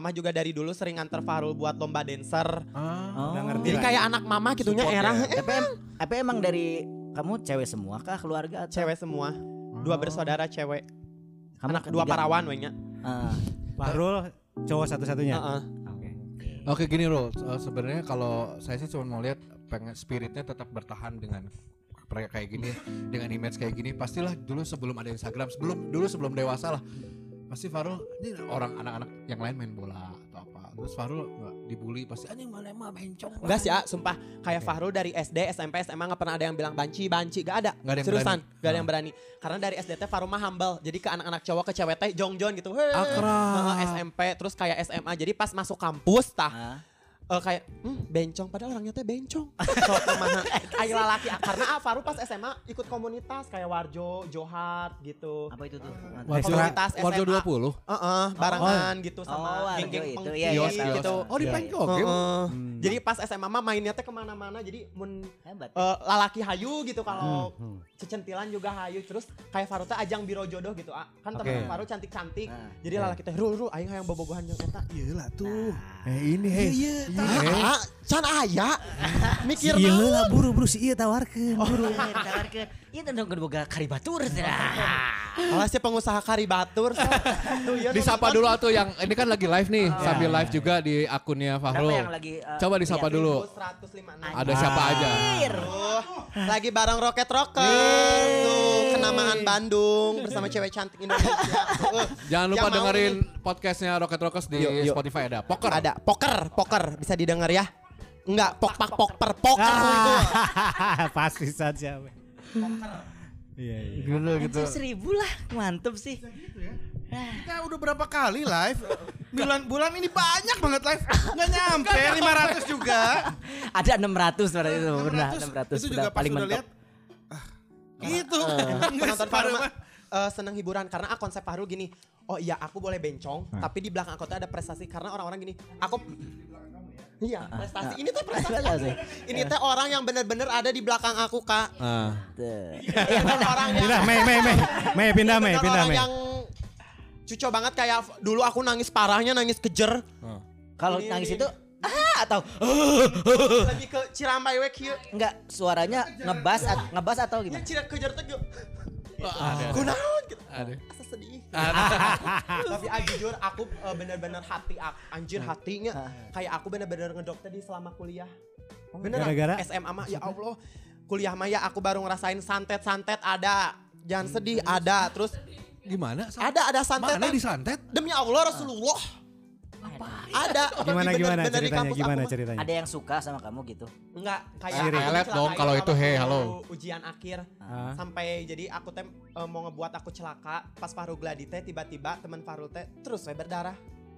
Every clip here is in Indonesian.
mama juga dari dulu sering nganter Farul buat lomba dancer. Ah, udah ngerti Jadi lah. kayak anak mama gitunya era ya. Tapi, em- tapi emang dari kamu cewek semua kah keluarga atau cewek semua. Dua bersaudara cewek. kamu Anak dua parawan wehnya. Ah, Farul cowok satu-satunya. Heeh. oke. Oke gini Rul, Eh, sebenarnya kalau saya sih cuma mau lihat pengen spiritnya tetap bertahan dengan kayak gini, dengan image kayak gini. Pastilah dulu sebelum ada Instagram, sebelum dulu sebelum dewasa lah. Pasti Farul ini orang anak-anak yang lain main bola atau apa. Terus Farul nggak dibully pasti anjing mana mah bencong. Enggak sih, ah, sumpah. Kayak Farul dari SD, SMP, SMA nggak pernah ada yang bilang banci, banci, gak ada. Nggak ada yang Seriusan, berani. gak ada Ah. yang berani. Karena dari SD teh Farul mah humble. Jadi ke anak-anak cowok ke cewek teh jong-jong gitu. Hei. Akrab. Heeh, SMP, terus kayak SMA. Jadi pas masuk kampus tah Ah, eh, kayak hmm, bencong padahal orangnya teh bencong. Sok kumaha. Ayo lalaki karena ah, Farul pas SMA ikut komunitas kayak Warjo, Johar gitu. apa itu tuh? Warjo, Komunitas Warjo SMA. 20. Heeh, barengan gitu Oh, sama Warjo geng-geng itu, iya, iya, kios. gitu. Oh di Iya, iya. oke. Heeh. Hmm. Jadi pas SMA mah mainnya teh ke mana-mana jadi mun Hebat. eh, lalaki hayu gitu kalau Hmm, hmm. cecentilan juga hayu terus kayak Faru teh ajang biro jodoh gitu ah. kan Oke. teman Faru cantik-cantik Nah, jadi lalaki teh ru ru aing hayang bobogohan jeung eta Iya lah tuh. Eh ini hei. Iya, ah can aya mikir Iya naon? lah buru-buru si iya tawarkeun. Buru tawarkeun. Ieu teh dong boga karibatur teh. Alah si pengusaha kari batur so. Tuh, ieu Disapa dulu atuh yang ini kan lagi live nih, sambil live juga di akunnya Fahrul. yang lagi eh, Coba disapa lihat? dulu. 156. Ada siapa aja? Lagi bareng Rocket Rocker tuh kenamaan Bandung bersama cewek cantik Indonesia. Jangan lupa yang dengerin podcastnya Rocket Rockers di Yuk, yuk. Spotify ada. Poker. ada poker, poker bisa didengar ya. Enggak, pok pak pok per poker itu. Pasti saja. we. Iya iya. Gitu gitu. Seribu lah, mantep sih. Kita udah berapa kali live? Bulan bulan ini banyak banget live. Nggak nyampe 500 juga. Ada 600 pada itu, benar 600. 600. Itu juga paling udah lihat. Ah, gitu. penonton Separuh Faru mah. mah eh, seneng hiburan karena ah, konsep Faru gini. Oh iya aku boleh bencong, tapi di belakang aku tuh ada prestasi karena orang-orang gini. Aku Iya, prestasi. Ini tuh prestasi. Sih. Ini teh orang yang bener-bener ada di belakang aku, Kak. Ah. Tuh. orang yang Pindah, Mei, Mei, Mei. Mei, pindah, Mei, pindah, orang Mei. yang cuco banget kayak dulu aku nangis parahnya nangis kejer Kalau Ini- nangis ini- itu ah atau lebih ke cirambai we kieu enggak suaranya ngebas ngebas atau gimana? cira kejer teh gitu. Ada. kunaon gitu. Ada. asa sedih. Tapi ah, jujur aku eh, bener-bener hati ak- anjir hatinya. Kayak aku bener-bener ngedokter di selama kuliah. Bener Gara-gara? SMA mah ya Allah. Kuliah mah ya aku baru ngerasain santet-santet ada. Jangan sedih ada. Terus Gimana? ada ada santet Mana disantet? demi Allah Rasulullah ada Gimana Bener- gimana bener ceritanya? kampus Gimana aku ceritanya? Ada yang suka sama kamu gitu? Enggak, kayak Pelet dong dicelakai kalau itu, hey, halo. Ujian akhir Ah. sampai jadi aku teh eh, mau ngebuat aku celaka pas Fahrul gladi teh tiba-tiba teman Fahrul teh terus we berdarah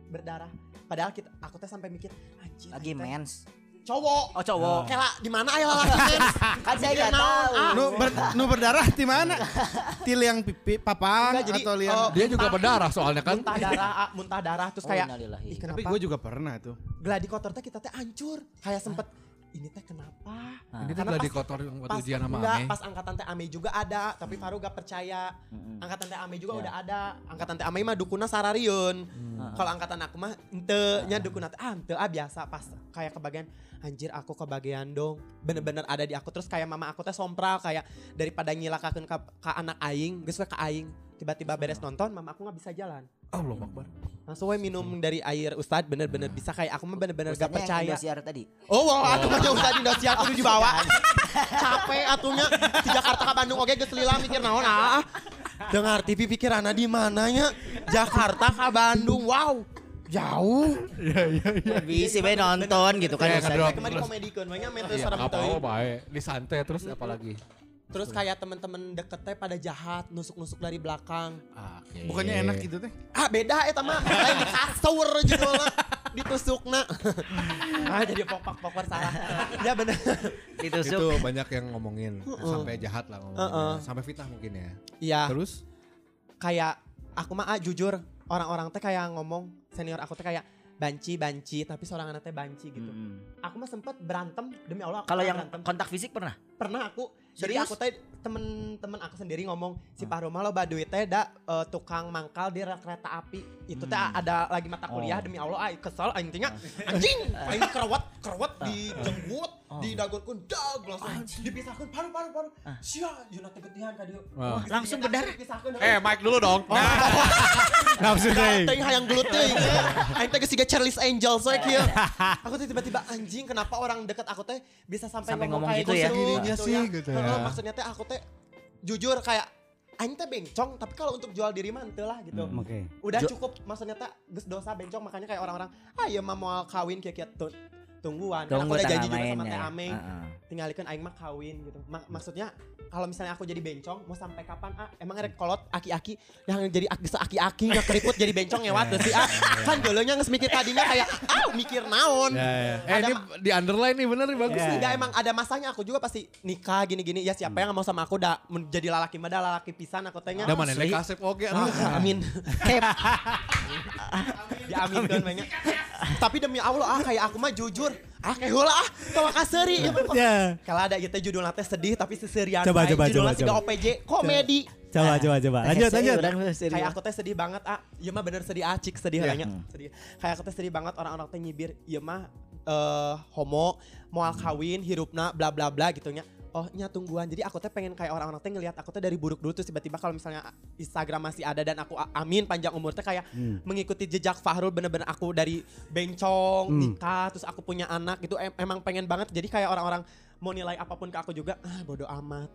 berdarah padahal kita aku teh sampai mikir anjir Lagi mens. Cowok Oh cowok. Kela di mana aya lalaki mens Kan saya nggak tahu. ah. Nu, ber- nu berdarah di mana? Til yang pipi papang Enggak, jadi, atau liang oh, Dia juga berdarah soalnya kan. muntah darah ah, muntah darah terus Oh, kayak ih Tapi kenapa gue juga pernah tuh. gladi kotor teh kita teh hancur kayak sempet ini teh kenapa Ini tuh Karena gladi kotor yang waktu pas ujian sama enggak, Ame. pas angkatan teh Ame juga ada tapi Faru gak percaya angkatan teh Ame juga Ya. udah ada angkatan teh Ame mah dukuna sarariun Hmm. kalau angkatan aku mah ente nya dukuna teh ah ente ah biasa pas kayak kebagian anjir aku kebagian dong bener-bener ada di aku terus kayak mama aku teh sompral kayak daripada nyilakakeun ka, ka anak aing geus we ka aing tiba-tiba beres nonton mama aku nggak bisa jalan Allah Akbar. langsung we minum dari air ustad bener-bener bisa kayak aku mah bener-bener gak percaya Indosiar tadi. Oh, wah, aku mah jauh tadi Indosiar kudu dibawa. Capek atunya di Jakarta ke Bandung oke geus lila mikir naon ah. Dengar TV pikiranna di mananya? Jakarta ke Bandung. Wow. Jauh. Bisa be nonton gitu kan. Ya, ngedrop. Kemarin komedikeun we nya mentu Iya, sareng apa teuing. baik. Disantet terus apa lagi? Terus kayak temen-temen deket teh pada jahat, nusuk-nusuk dari belakang. Oke. Bukannya enak gitu teh. Ah beda eta mah, lain di kasur judulna, ditusukna. ah jadi pok-pok salah. Ya bener. Ditusuk. Itu banyak yang ngomongin sampai jahat lah ngomongin. Heeh. Sampai fitnah mungkin ya. Iya. Terus kayak aku mah ah, jujur orang-orang teh kayak ngomong senior aku teh kayak banci banci tapi seorang anaknya banci gitu Mm. aku mah sempet berantem demi Allah Kalau yang berantem. kontak fisik pernah? pernah aku jadi Serius? aku teh temen-temen aku sendiri ngomong si Pak Roma lo baduit teh da eh, tukang mangkal di rel kereta api itu teh Hmm. ada lagi mata kuliah Oh. demi Allah ay kesel aing teh nya anjing aing kerewat kerewat di jenggut Oh. di dagurkeun dag langsung dipisahkeun paru paru paru Ah. sia yeuna teh getihan ka dieu Wah. Geus Langsung berdarah. dipisahkeun. Eh, mic dulu dong. Nafsu teuing. Teuing hayang gelut teuing. Aing teh geus siga Charlie's Angels we kieu. Aku tuh tiba-tiba anjing kenapa orang deket aku teh bisa sampai, Sampai ngomong, ngomong kayak gitu ya? Segininya sih, gitu Heeh, maksudnya teh aku teh jujur kayak aing teh bencong tapi kalau untuk jual diri mah lah gitu. Hmm. Oke. Udah Jo- cukup maksudnya teh geus dosa bencong makanya kayak orang-orang ah ya mah mau kawin kieu-kieu tun- tungguan. Kan Tunggu aku udah janji juga sama Teh ya. Ameng Heeh. tinggalkan aing mah kawin gitu. Mak- maksudnya kalau misalnya aku jadi bencong mau sampai kapan ah emang rek kolot aki-aki yang jadi aki aki-aki nggak keriput jadi bencong ngewat tuh sih ah kan geuleunya geus mikir tadinya kayak ah mikir naon Ya, ya. Eh, Ada ini di underline nih bener nih bagus Ya. nih. Enggak emang ada masanya aku juga pasti nikah gini-gini ya siapa yang mau sama aku udah menjadi lalaki mah lalaki pisan aku tanya Udah mana nek kasep oke. Ah, amin Kayak diaminkan banyak tapi demi Allah ah kayak aku mah jujur. Ah kayak heula ah tawa kaseri Ya. kalau ada gitu judul teh sedih tapi seserian Coba, coba, judulnya coba, coba. OPJ komedi. Coba coba coba. Lanjut lanjut. kayak aku teh sedih banget ah iya mah bener sedih ah cik sedih yeah. sedih. Kayak aku teh sedih banget orang-orang teh nyibir iya mah eh homo moal kawin hirupna bla bla bla gitu nya oh nya tungguan. Jadi aku teh pengen kayak orang-orang teh ngelihat aku teh dari buruk dulu terus tiba-tiba kalau misalnya Instagram masih ada dan aku amin panjang umur teh kayak Hmm. mengikuti jejak Fahrul bener-bener aku dari bencong Hmm. nikah terus aku punya anak gitu em- emang pengen banget. Jadi kayak orang-orang mau nilai apa pun ke aku juga ah bodoh amat.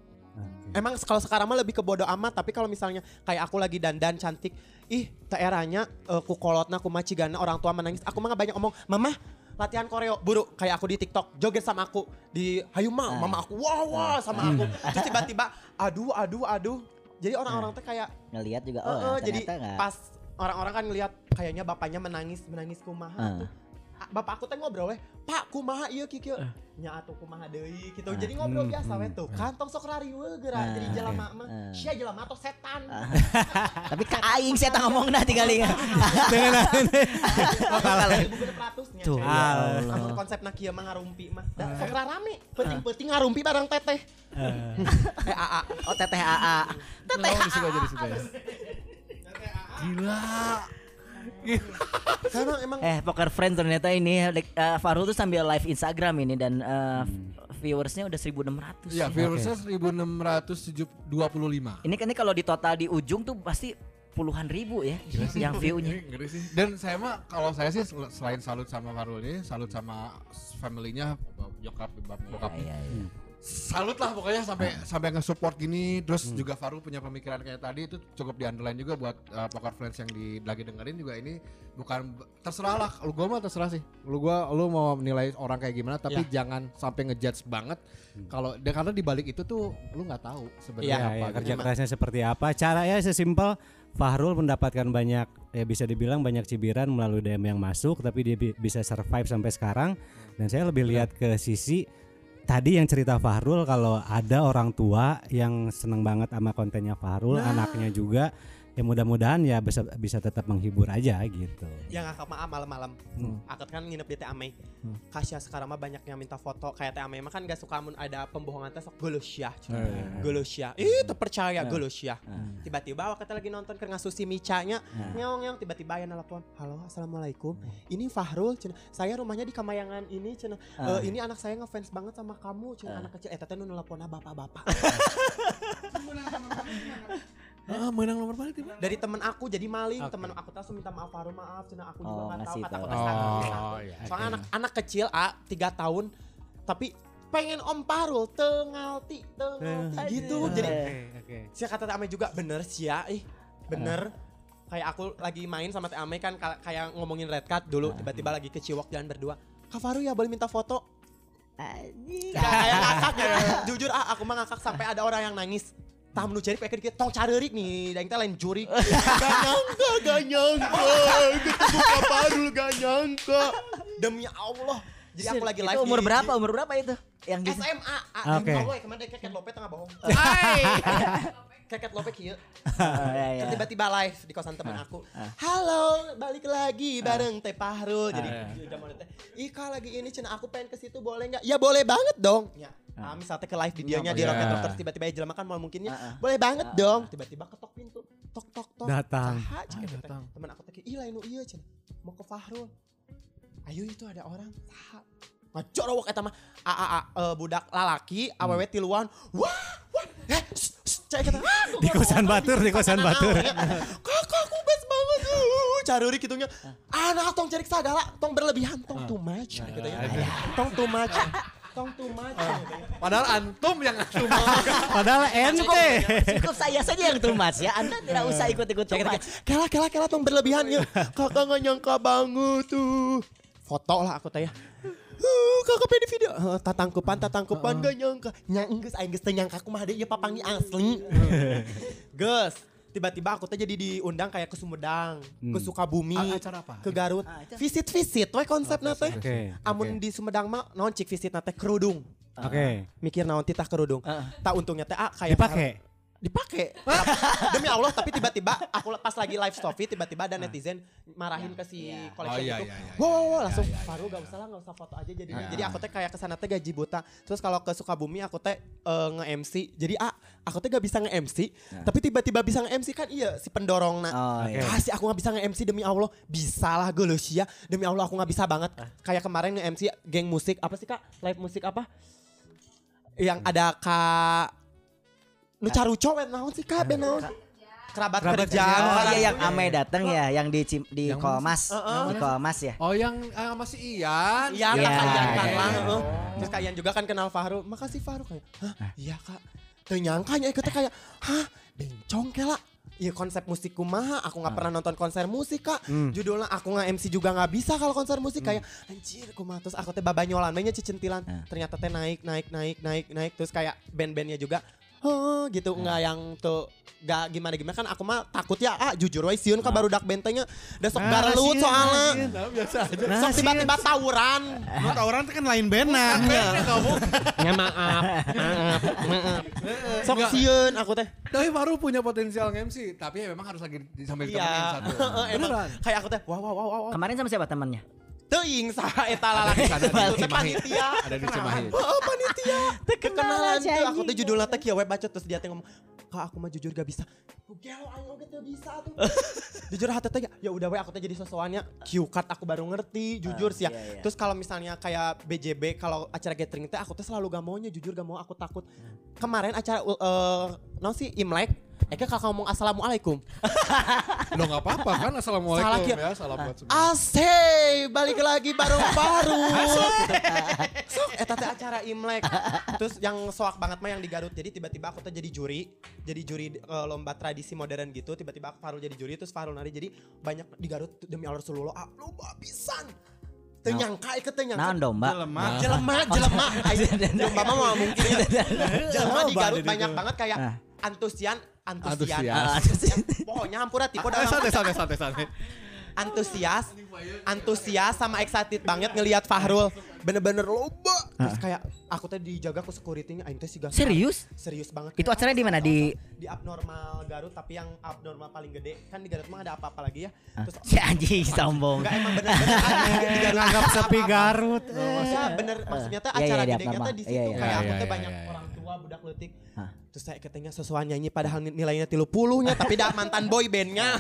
Emang kalau sekarang mah lebih ke bodo amat, tapi kalau misalnya kayak aku lagi dandan cantik, ih daerahnya uh, ku kolotna ku macigana orang tua menangis, aku mah banyak ngomong, "Mama, latihan koreo buru kayak aku di TikTok joget sama aku di Hayu Ma, Ah. mama aku wah wah sama aku. Terus tiba-tiba aduh aduh aduh. Jadi orang-orang tuh kayak ngelihat juga eh, oh eh, jadi enggak. pas orang-orang kan ngelihat kayaknya bapaknya menangis menangis kumaha Ah. tuh. Bapak aku teh ngobrol weh, Pak kumaha ieu kieu kieu. Nya atuh kumaha deui gitu. Ah. Jadi ngobrol Hmm, biasa hmm. weh tuh. Kantong sok rariweuh geura Ah, jadi jelema mah. ah. Sia jelema atau setan. Tapi ka aing ngomong dah tinggal ingat. Bukan peratusnya. Tuh, Cek. ya Lamun Allah. konsepna kieu mah ngarumpi mah. Da sok rame, penting-penting ngarumpi bareng teteh. Eh AA. Oh teteh AA. Teteh ya. Gila. Karena emang Eh Poker Friends ternyata ini like, eh, Farul tuh sambil live Instagram ini dan eh, viewersnya udah 1600. Ya, viewersnya 1625. Ini kan ini kalau di total di ujung tuh pasti puluhan ribu ya yang view-nya. Dan saya mah kalau saya sih sel- selain salut sama Farul ini, salut sama family-nya, bokap, bokap. Iya, iya. Salut lah pokoknya sampai sampai nge-support gini. Terus juga Farul punya pemikiran kayak tadi itu cukup di underline juga buat uh, Poker Friends yang di, lagi dengerin juga ini bukan terserah lah. Lu gua mah terserah sih. Lu gua lu mau menilai orang kayak gimana tapi jangan sampai ngejudge banget. Kalau dan karena di balik itu tuh lu nggak tahu sebenarnya Ya, apa. ya, gitu. kerja kerasnya seperti apa? Caranya sesimpel Fahrul mendapatkan banyak ya bisa dibilang banyak cibiran melalui DM yang masuk tapi dia bi- bisa survive sampai sekarang dan saya lebih lihat ke sisi tadi yang cerita Fahrul kalau ada orang tua yang seneng banget sama kontennya Fahrul, anaknya juga ya mudah-mudahan ya bisa bisa tetap menghibur aja gitu. yang akak mah malam-malam. Hmm. Akad kan nginep di Teh Amei. Kasya sekarang mah banyak yang minta foto kayak Teh Amei mah kan gak suka mun ada pembohongan teh sok gelusya. Eh. Gelusya. Ih, terpercaya gelusya. Hmm. Tiba-tiba awak kita lagi nonton keur ngasusi micanya, ngeong ngeong tiba-tiba ya nelpon. Halo, Assalamualaikum. Ini Fahrul, cenah. Saya rumahnya di Kamayangan ini. Ah. Eh, ini anak saya ngefans banget sama kamu, cenah anak kecil. Eh, teteh nu nelponnya bapak-bapak. Ah, menang nomor balik Dari temen aku jadi maling, Oke. temen aku langsung minta maaf Fahrul, maaf, cenah aku juga Oh, nggak tahu kata tahu. sadar. Oh, iya. Soalnya anak anak kecil A tiga tahun tapi pengen Om Parul tengalti tengalti gitu. Jadi Oke. si kata Teh Ame juga bener sih ya, ih bener. Kayak aku lagi main sama Teh Ame kan ka- kayak ngomongin red card dulu tiba-tiba lagi ke Ciwok jalan berdua. Kak Faru ya boleh minta foto? Anjing. Kayak ngakak gitu. Jujur ah aku mah ngakak sampai ada orang yang nangis. Tah nu cari pakai tong carerik nih, dan kita lain juri. Gak nyangka, gak nyangka. Ketemu Kak Farul gak nyangka. Demi Allah. Jadi aku lagi Itu live umur di- berapa? Umur berapa itu? Yang gitu. SMA. Oke. Ah, okay. kemarin kemarin lopet tengah bohong. keket lope kieu. Ah, ya, ya. Kan tiba-tiba live di kosan teman aku. Halo, balik lagi bareng Teh Pahrul. Jadi zaman teh, "Ih, Kak, lagi ini cina aku pengen ke situ boleh nggak?" Ya boleh banget dong. Ya. Ah, misalnya ke live videonya di Iya. Rocket Rockers tiba-tiba ya jelema kan mau mungkinnya Ah, ah. boleh banget dong. Tiba-tiba ketok pintu. Tok tok tok. Datang. Saha, teh. Temen aku teh, "Ih, lain nu ieu cina. Mau ke Fahrul." Ayo itu ada orang. Saha. Ngajorowok eta mah a, a, a, eh, budak lalaki awewe tiluan. Wah, wah. Eh, cek eta. Ah, Di kosan batur, di kosan batur. Kakak aku best banget. Uh, Caruri gitunya. Anak tong cari sagala, tong berlebihan, tong too much gitu ya. Tong too much. Tong too much. ya. Padahal antum yang antum. Padahal ente. Cukup saya saja yang too much ya. Anda tidak usah ikut-ikut too much. Kela kela kela tong berlebihan ya. Kakak nggak nyangka banget tuh. Foto lah aku teh ya. Uh, kakak pengen video. Uh, tatangkupan, tatangkupan gak nyangka. Nyang geus aing geus teu nyangka mah ada ieu papangi asli. Gus, tiba-tiba aku teh jadi diundang kayak ke Sumedang, ke Sukabumi, A- acara apa? ke Garut. Ah. Visit-visit we konsepna teh. Oke. Amun di Sumedang mah naon cik visit teh kerudung. Oke. Mikir naon titah kerudung. Ah. Tak untungnya teh ah, kayak Dipakai. Dipakai. Demi Allah tapi tiba-tiba aku pas lagi live story tiba-tiba ada netizen marahin ke si Oh, collection iya, itu. iya, iya. wow, wow, wow, langsung Faru gak usah lah gak usah foto aja jadinya. Jadi aku teh kayak ke sana teh gaji buta. Terus kalau ke Sukabumi aku teh eh, nge-MC jadi ah aku teh gak bisa nge-MC tapi tiba-tiba bisa nge-MC kan iya si pendorong Oh, iya. kasih aku gak bisa nge-MC demi Allah. Bisa lah gue ya demi Allah aku gak bisa banget. Kayak kemarin nge-MC geng musik apa sih kak? Live musik apa? Yang ada kak Nu caruco we naon sih kak ben naon? Kerabat, Kerabat kerja. kerja. Oh iya yang Ame datang ya, yang di di Yang Kolmas, Heeh. di Kolmas ya. Oh yang ah, masih Ian. Iya, Iya, kak Ian kan lah. iya. heeh. Terus kak Ian juga kan kenal Fahru. Makasih Fahru kayak, hah iya kak. Tuh nyangkanya ikutnya kayak, hah bencong ke lah. Iya konsep musik kumaha, aku nggak pernah nonton konser musik kak. Judulnya aku nggak MC juga nggak bisa kalau konser musik kayak anjir kumaha terus aku teh babanyolan, mainnya cicentilan. Ternyata teh naik naik naik naik naik terus kayak band-bandnya juga Oh gitu. Nggak yang tuh gak gimana gimana kan aku mah takut ya ah jujur we sieun ka baru dak bentengnya. Udah sok Nah, soalnya. Nah, biasa aja. Nah, sok tiba-tiba tawuran. Lu tawuran itu kan lain benan. ya maaf. Maaf. Maaf. Sok sieun aku teh. Tapi baru punya potensial MC, tapi ya memang harus lagi di- sambil iya. ditemenin satu. emang Beneran. kayak aku teh wow wow wow wow Kemarin sama siapa temannya? Teuing saha eta lalaki Ada di panitia Ada di Cimahi. Oh panitia Kekenalan aja, tuh Aku tuh judulnya teh kieu we bacot Terus dia teh ngomong Kak aku mah jujur gak bisa. Gelo aing oge teu bisa tuh. Jujur hati teh ya udah we aku teh jadi sesuanya Cue cut aku baru ngerti Jujur sih ya. iya, iya. Terus kalau misalnya kayak BJB Kalau acara gathering teh aku teh selalu gak maunya Jujur gak mau aku takut. Kemarin acara uh, Non sih Imlek Eka kakak ngomong assalamualaikum Lo nggak apa-apa kan? Assalamualaikum Salah, ya. Salam buat semua. Asay, balik lagi bareng baru. Sok, eta teh acara Imlek. Terus yang soak banget mah yang di Garut. Jadi tiba-tiba aku tuh jadi juri, jadi juri eh, lomba tradisi modern gitu. Tiba-tiba aku Farul jadi juri, terus Farul nari. Jadi banyak di Garut demi Allah Rasulullah, ah, lomba pisan. Teu Nah. nyangka ieu teu nyangka. Naon domba? Lemah. Jelema, jelema. Ayo, Lomba mah mah mungkin. ya. Jelema di Garut banyak banget kayak Ah. antusian, Antusias. antusian. Pokoknya hampura tipe Eh, santai, santai, santai, santai. antusias antusias sama excited banget ngelihat Fahrul bener-bener loba terus kayak aku teh dijaga ku security-nya aing teh siga Serius? serius banget Itu acaranya di mana? Di di abnormal Garut tapi yang abnormal paling gede kan di Garut mah ada apa-apa lagi ya terus si anjing sombong. enggak emang bener-bener di Garut Anggap sepi Garut. Maksudnya bener maksudnya teh Iya, acara iya, gedenya abnormal. teh di Iya, situ iya. kayak Iya, aku iya, teh iya, banyak iya. orang tua budak leutik Hah. terus saya katanya sesuai nyanyi padahal nilainya tilu puluhnya tapi dah mantan boy bandnya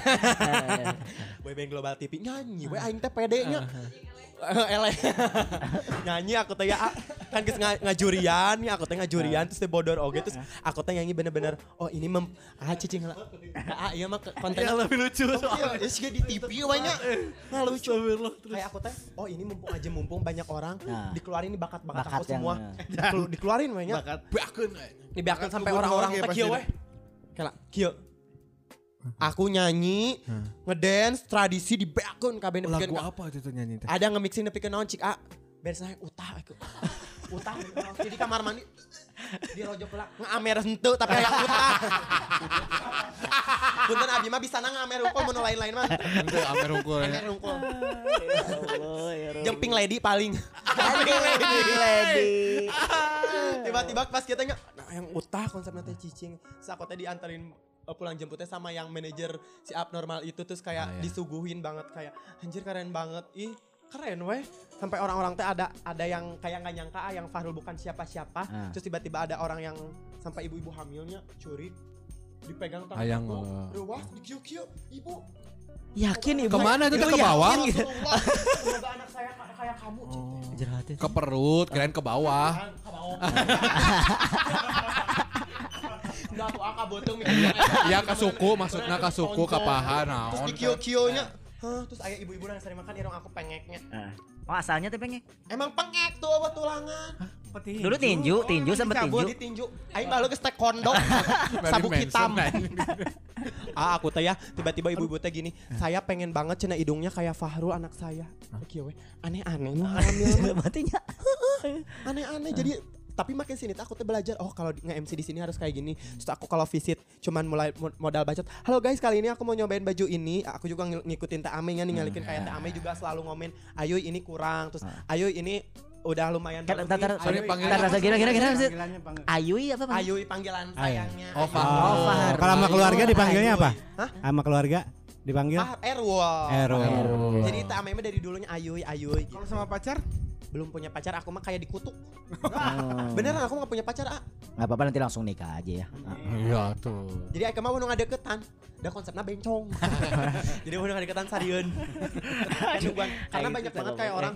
boy band global TV nyanyi we aing teh pedenya ele nyanyi aku teh ya ah, kan geus nga- ngajurian ya aku teh ngajurian terus teh bodor oge terus aku teh nyanyi bener-bener oh ini mem ah cicing heula. ah iya mah kontennya lebih lucu soalnya ya sih di TV we nya nah lucu kayak aku teh oh ini mumpung aja mumpung banyak orang Nah. dikeluarin nih bakat-bakat Bakat aku semua eh. Eh, dikelu- dikeluarin we nya Bakun. dibiarkan sampai orang-orang teh kieu we. Kela kieu. Aku nyanyi, ngedance, tradisi dibeakeun kabeh nepikeun Lagu apa itu tuh nyanyi teh? Ada nge-mixing nepikeun naon cik A. Beres naik utah aku. Utah jadi kamar mandi di rojok lah ngamer henteu tapi kayak utah. Punten abi mah bisa nang amer rungkul mun lain-lain mah. Itu Amer Unggul Amer ya. rungkul. Ya Allah, ya. Jemping lady paling. Aduh, lady. Tiba-tiba pas kita nggak, nah yang utah konsepnya teh cicing. Terus aku tadi dianterin uh, pulang jemputnya sama yang manajer si abnormal itu terus kayak Ah, iya. disuguhin banget kayak anjir keren banget. Ih keren weh sampai orang-orang teh ada ada yang kayak nggak nyangka ah, yang Fahrul bukan siapa-siapa Ah. terus tiba-tiba ada orang yang sampai ibu-ibu hamilnya curi dipegang tangan Hayang, aku, eh. ruas dikiu-kiu ibu Yakin ibu? Ke mana itu teh Ibu ke bawah? gitu? Rasulullah, semoga anak saya kayak kamu Jeratnya Ke perut, kirain ke bawah. Enggak tuh aka botong Iya ke suku, maksudnya ke suku, ke paha, Terus naon. di kio-kionya Hah, terus ayah ibu-ibu yang sering makan irung aku pengeknya. Ah. Oh asalnya teh pengen. Emang pengek tuh obat tulangan. Dulu tinju, tinju sempet Cabul tinju. ditinju. Aing baru ke taekwondo. Marilyn Sabuk hitam. nah. ah aku teh ya tiba-tiba ibu-ibu teh gini, saya pengen banget cina hidungnya kayak Fahru anak saya. Kieu we. Aneh-aneh hamil. Matinya. Aneh-aneh jadi tapi makin sini tuh belajar oh kalau nge-MC di sini harus kayak gini. Terus aku kalau visit cuman mulai mo- modal bacot. Halo guys, kali ini aku mau nyobain baju ini. Aku juga ng- ngikutin Teh Ame nya ninggalin kayak Teh Ame juga selalu ngomen, "Ayo ini kurang." Terus, "Ayo ini udah lumayan Kan, bagus tar, tar, nih. sorry, Ayo, panggil- Tar, tar, kira kira kira pang- Ayui apa Bang? Ayo panggilan sayangnya. Oh. Fahru. Oh, Fahru. Kalau sama keluarga dipanggilnya apa? Hah? Sama keluarga dipanggil? Ah, Erwo. Ero. Jadi mah dari dulunya Ayoy gitu. Kalau sama pacar? Belum punya pacar aku mah kayak dikutuk. Oh. Beneran aku gak punya pacar ah. Nggak apa-apa nanti langsung nikah aja ya. Iya tuh. Jadi aku mah mau ngadeketan. Udah konsepnya bencong. Jadi mau ngadeketan sariun. Nungguan. Karena Kayak banyak gitu, banget Bang. kayak orang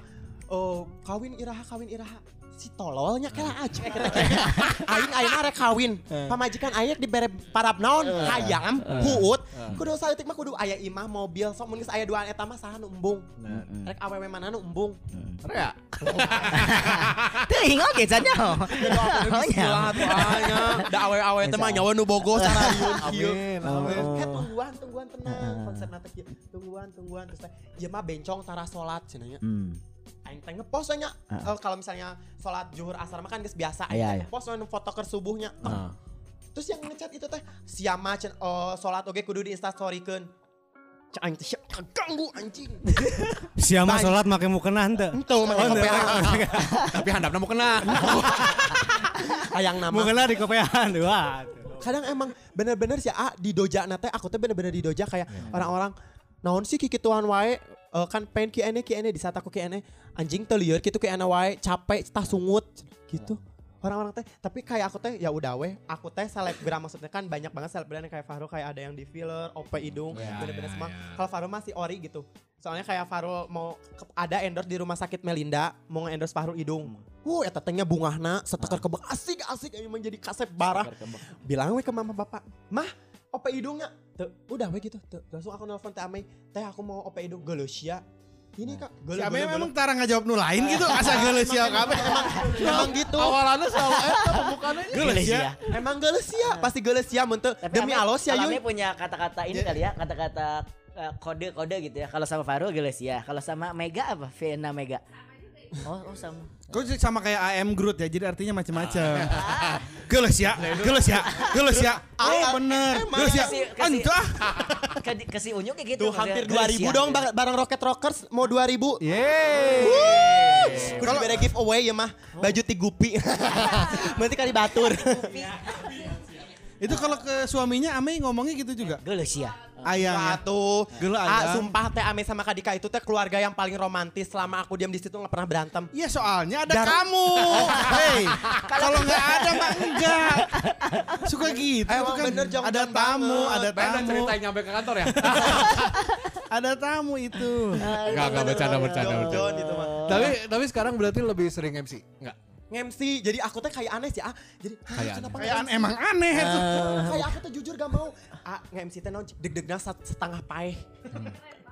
oh kawin iraha kawin iraha si tololnya kela aja. Kita aing aing arek kawin. Pamajikan aing dibere parab naon? Hayam huut. Kudu saeutik mah kudu aya imah mobil sok mun geus aya duaan eta mah saha nu embung. Mm-mm. rek awewe mana nu embung? Ya. Teuing oke cenah. Oh, Bismillah tuh anya da awewe teh mah nyawa nu bogo sarayun kieu. Amin. Eh tungguan tungguan tenang. Konsepna teh kieu. Tungguan tungguan terus teh. Ieu mah bencong tara salat cenanya Hmm. Aing teh ngepost nya Ah. Eh, kalau misalnya salat zuhur asar mah kan geus biasa Iya, aing teh iya. ngepost nu foto keur subuhnya Ah. terus yang ngecat itu teh siama cen oh, salat oge kudu di insta storykeun Cak aing teh siap ganggu anjing Siapa sholat make mukena henteu? Ente make kopean Tapi handapna mau kena. hayang nama Mukena di kopean. Wah. kadang emang bener-bener sih ah di doja nate aku tuh bener-bener di doja kayak Iya. orang-orang naon sih kikituan wae Eh, kan pengen kiene kiene di saat aku kiene anjing teu lieur kitu kiene wae capek tah sungut gitu. Orang-orang teh tapi kayak aku teh ya udah weh. Aku teh selebgram maksudnya kan banyak banget selebgram yang kayak Fahru kayak ada yang di filler OP hidung Ya, bener-bener ya, semua. ya. kalau Fahru masih ori gitu. Soalnya kayak Fahru mau ke- ada endorse di rumah sakit Melinda mau nge-endorse Fahru hidung. Wuh, eta teh nya bungahna setekar kebek asik asik ini menjadi kasep barah. Bilang we ke mama bapak mah ope hidungnya tuh udah we gitu tuh langsung aku nelfon teh Amei teh aku mau ope hidung geuleuh sia ini kak Si geuleuh Ame geuleuh, memang tara ngajawab nu lain gitu asa geuleuh sia kabeh. emang emang gitu Awalannya selalu eta pembukaannya. Geuleuh sia. emang geuleuh sia pasti geuleuh sia mun teu Tapi demi alos ya kalau yui Ame punya kata-kata ini Ya. kali ya, kata-kata eh, kode-kode gitu ya. Kalau sama Farul geles ya. Kalau sama Mega apa? Vienna Mega. Oh, oh sama. Kau sih sama kayak AM Groot ya, jadi artinya macam-macam. Geuleuh sia, geuleuh sia, geuleuh sia. Oh bener, Emang. geuleuh sia. Kasih- kasih- Anjah. Ke, ke si Unyu kayak gitu. tuh hampir maksudnya, 2000 geles ya. dong bar- bareng Rocket Rockers mau 2000 Yeay. Kudu dibere giveaway ya mah baju ti Gupi berarti kali batur Itu kalau ke suaminya Ame ngomongnya gitu juga. Geles ya. Ayangnya. Atuh, Geuleuh ah, sumpah teh Ame sama Kadika itu teh keluarga yang paling romantis selama aku diam di situ nggak pernah berantem. Iya soalnya ada Dar- kamu. Hei, kalau nggak ada mah enggak. Suka gitu Emang kan. bener, jong-jong ada tamu, banget. ada tamu, ceritain nyampe ke kantor ya? ada tamu itu. Enggak, enggak bercanda, bercanda, bercanda. Gitu. Tapi tapi sekarang berarti lebih sering MC? Enggak. Nge-MC, jadi aku teh kayak aneh sih ah. Jadi ah, Kayak kenapa Kayak nge-MC? emang aneh itu. kayak aku tuh jujur gak mau. Ah, nge-MC teh naon deg-degna sat- setengah paeh.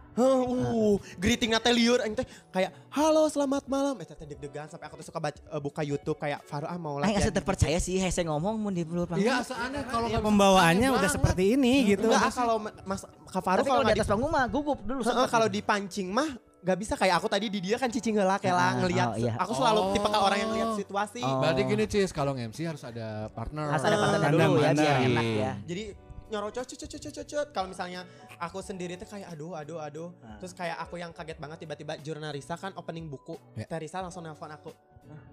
Huh, uh, greeting teh liur aing teh kayak halo selamat malam. Eh teh deg-degan sampai aku tuh suka baca, eh, buka YouTube kayak Faru ah mau Aing latihan. asa terpercaya sih hese ngomong mun di luar panggung. Iya, asa aneh kalau Ya, pembawaannya Aneh udah seperti ini gitu. Enggak ah, kalau Mas Kak Faru kalau di nggak atas panggung mah gugup dulu Heeh, kalau gitu. dipancing mah gak bisa kayak aku tadi di dia kan cicing heula kela Ah, ngelihat. oh, iya. Aku selalu Oh. tipe ke orang yang lihat situasi. Oh. Berarti gini Cis, kalau MC harus ada partner. Harus ada partner Pandang, dulu ya biar enak ya. Jadi nyorocos cut cut cut cut. Kalau misalnya aku sendiri tuh kayak aduh aduh aduh. Ah. Terus kayak aku yang kaget banget tiba-tiba jurnalisa kan opening buku. Ya. Teh Risa langsung nelpon aku.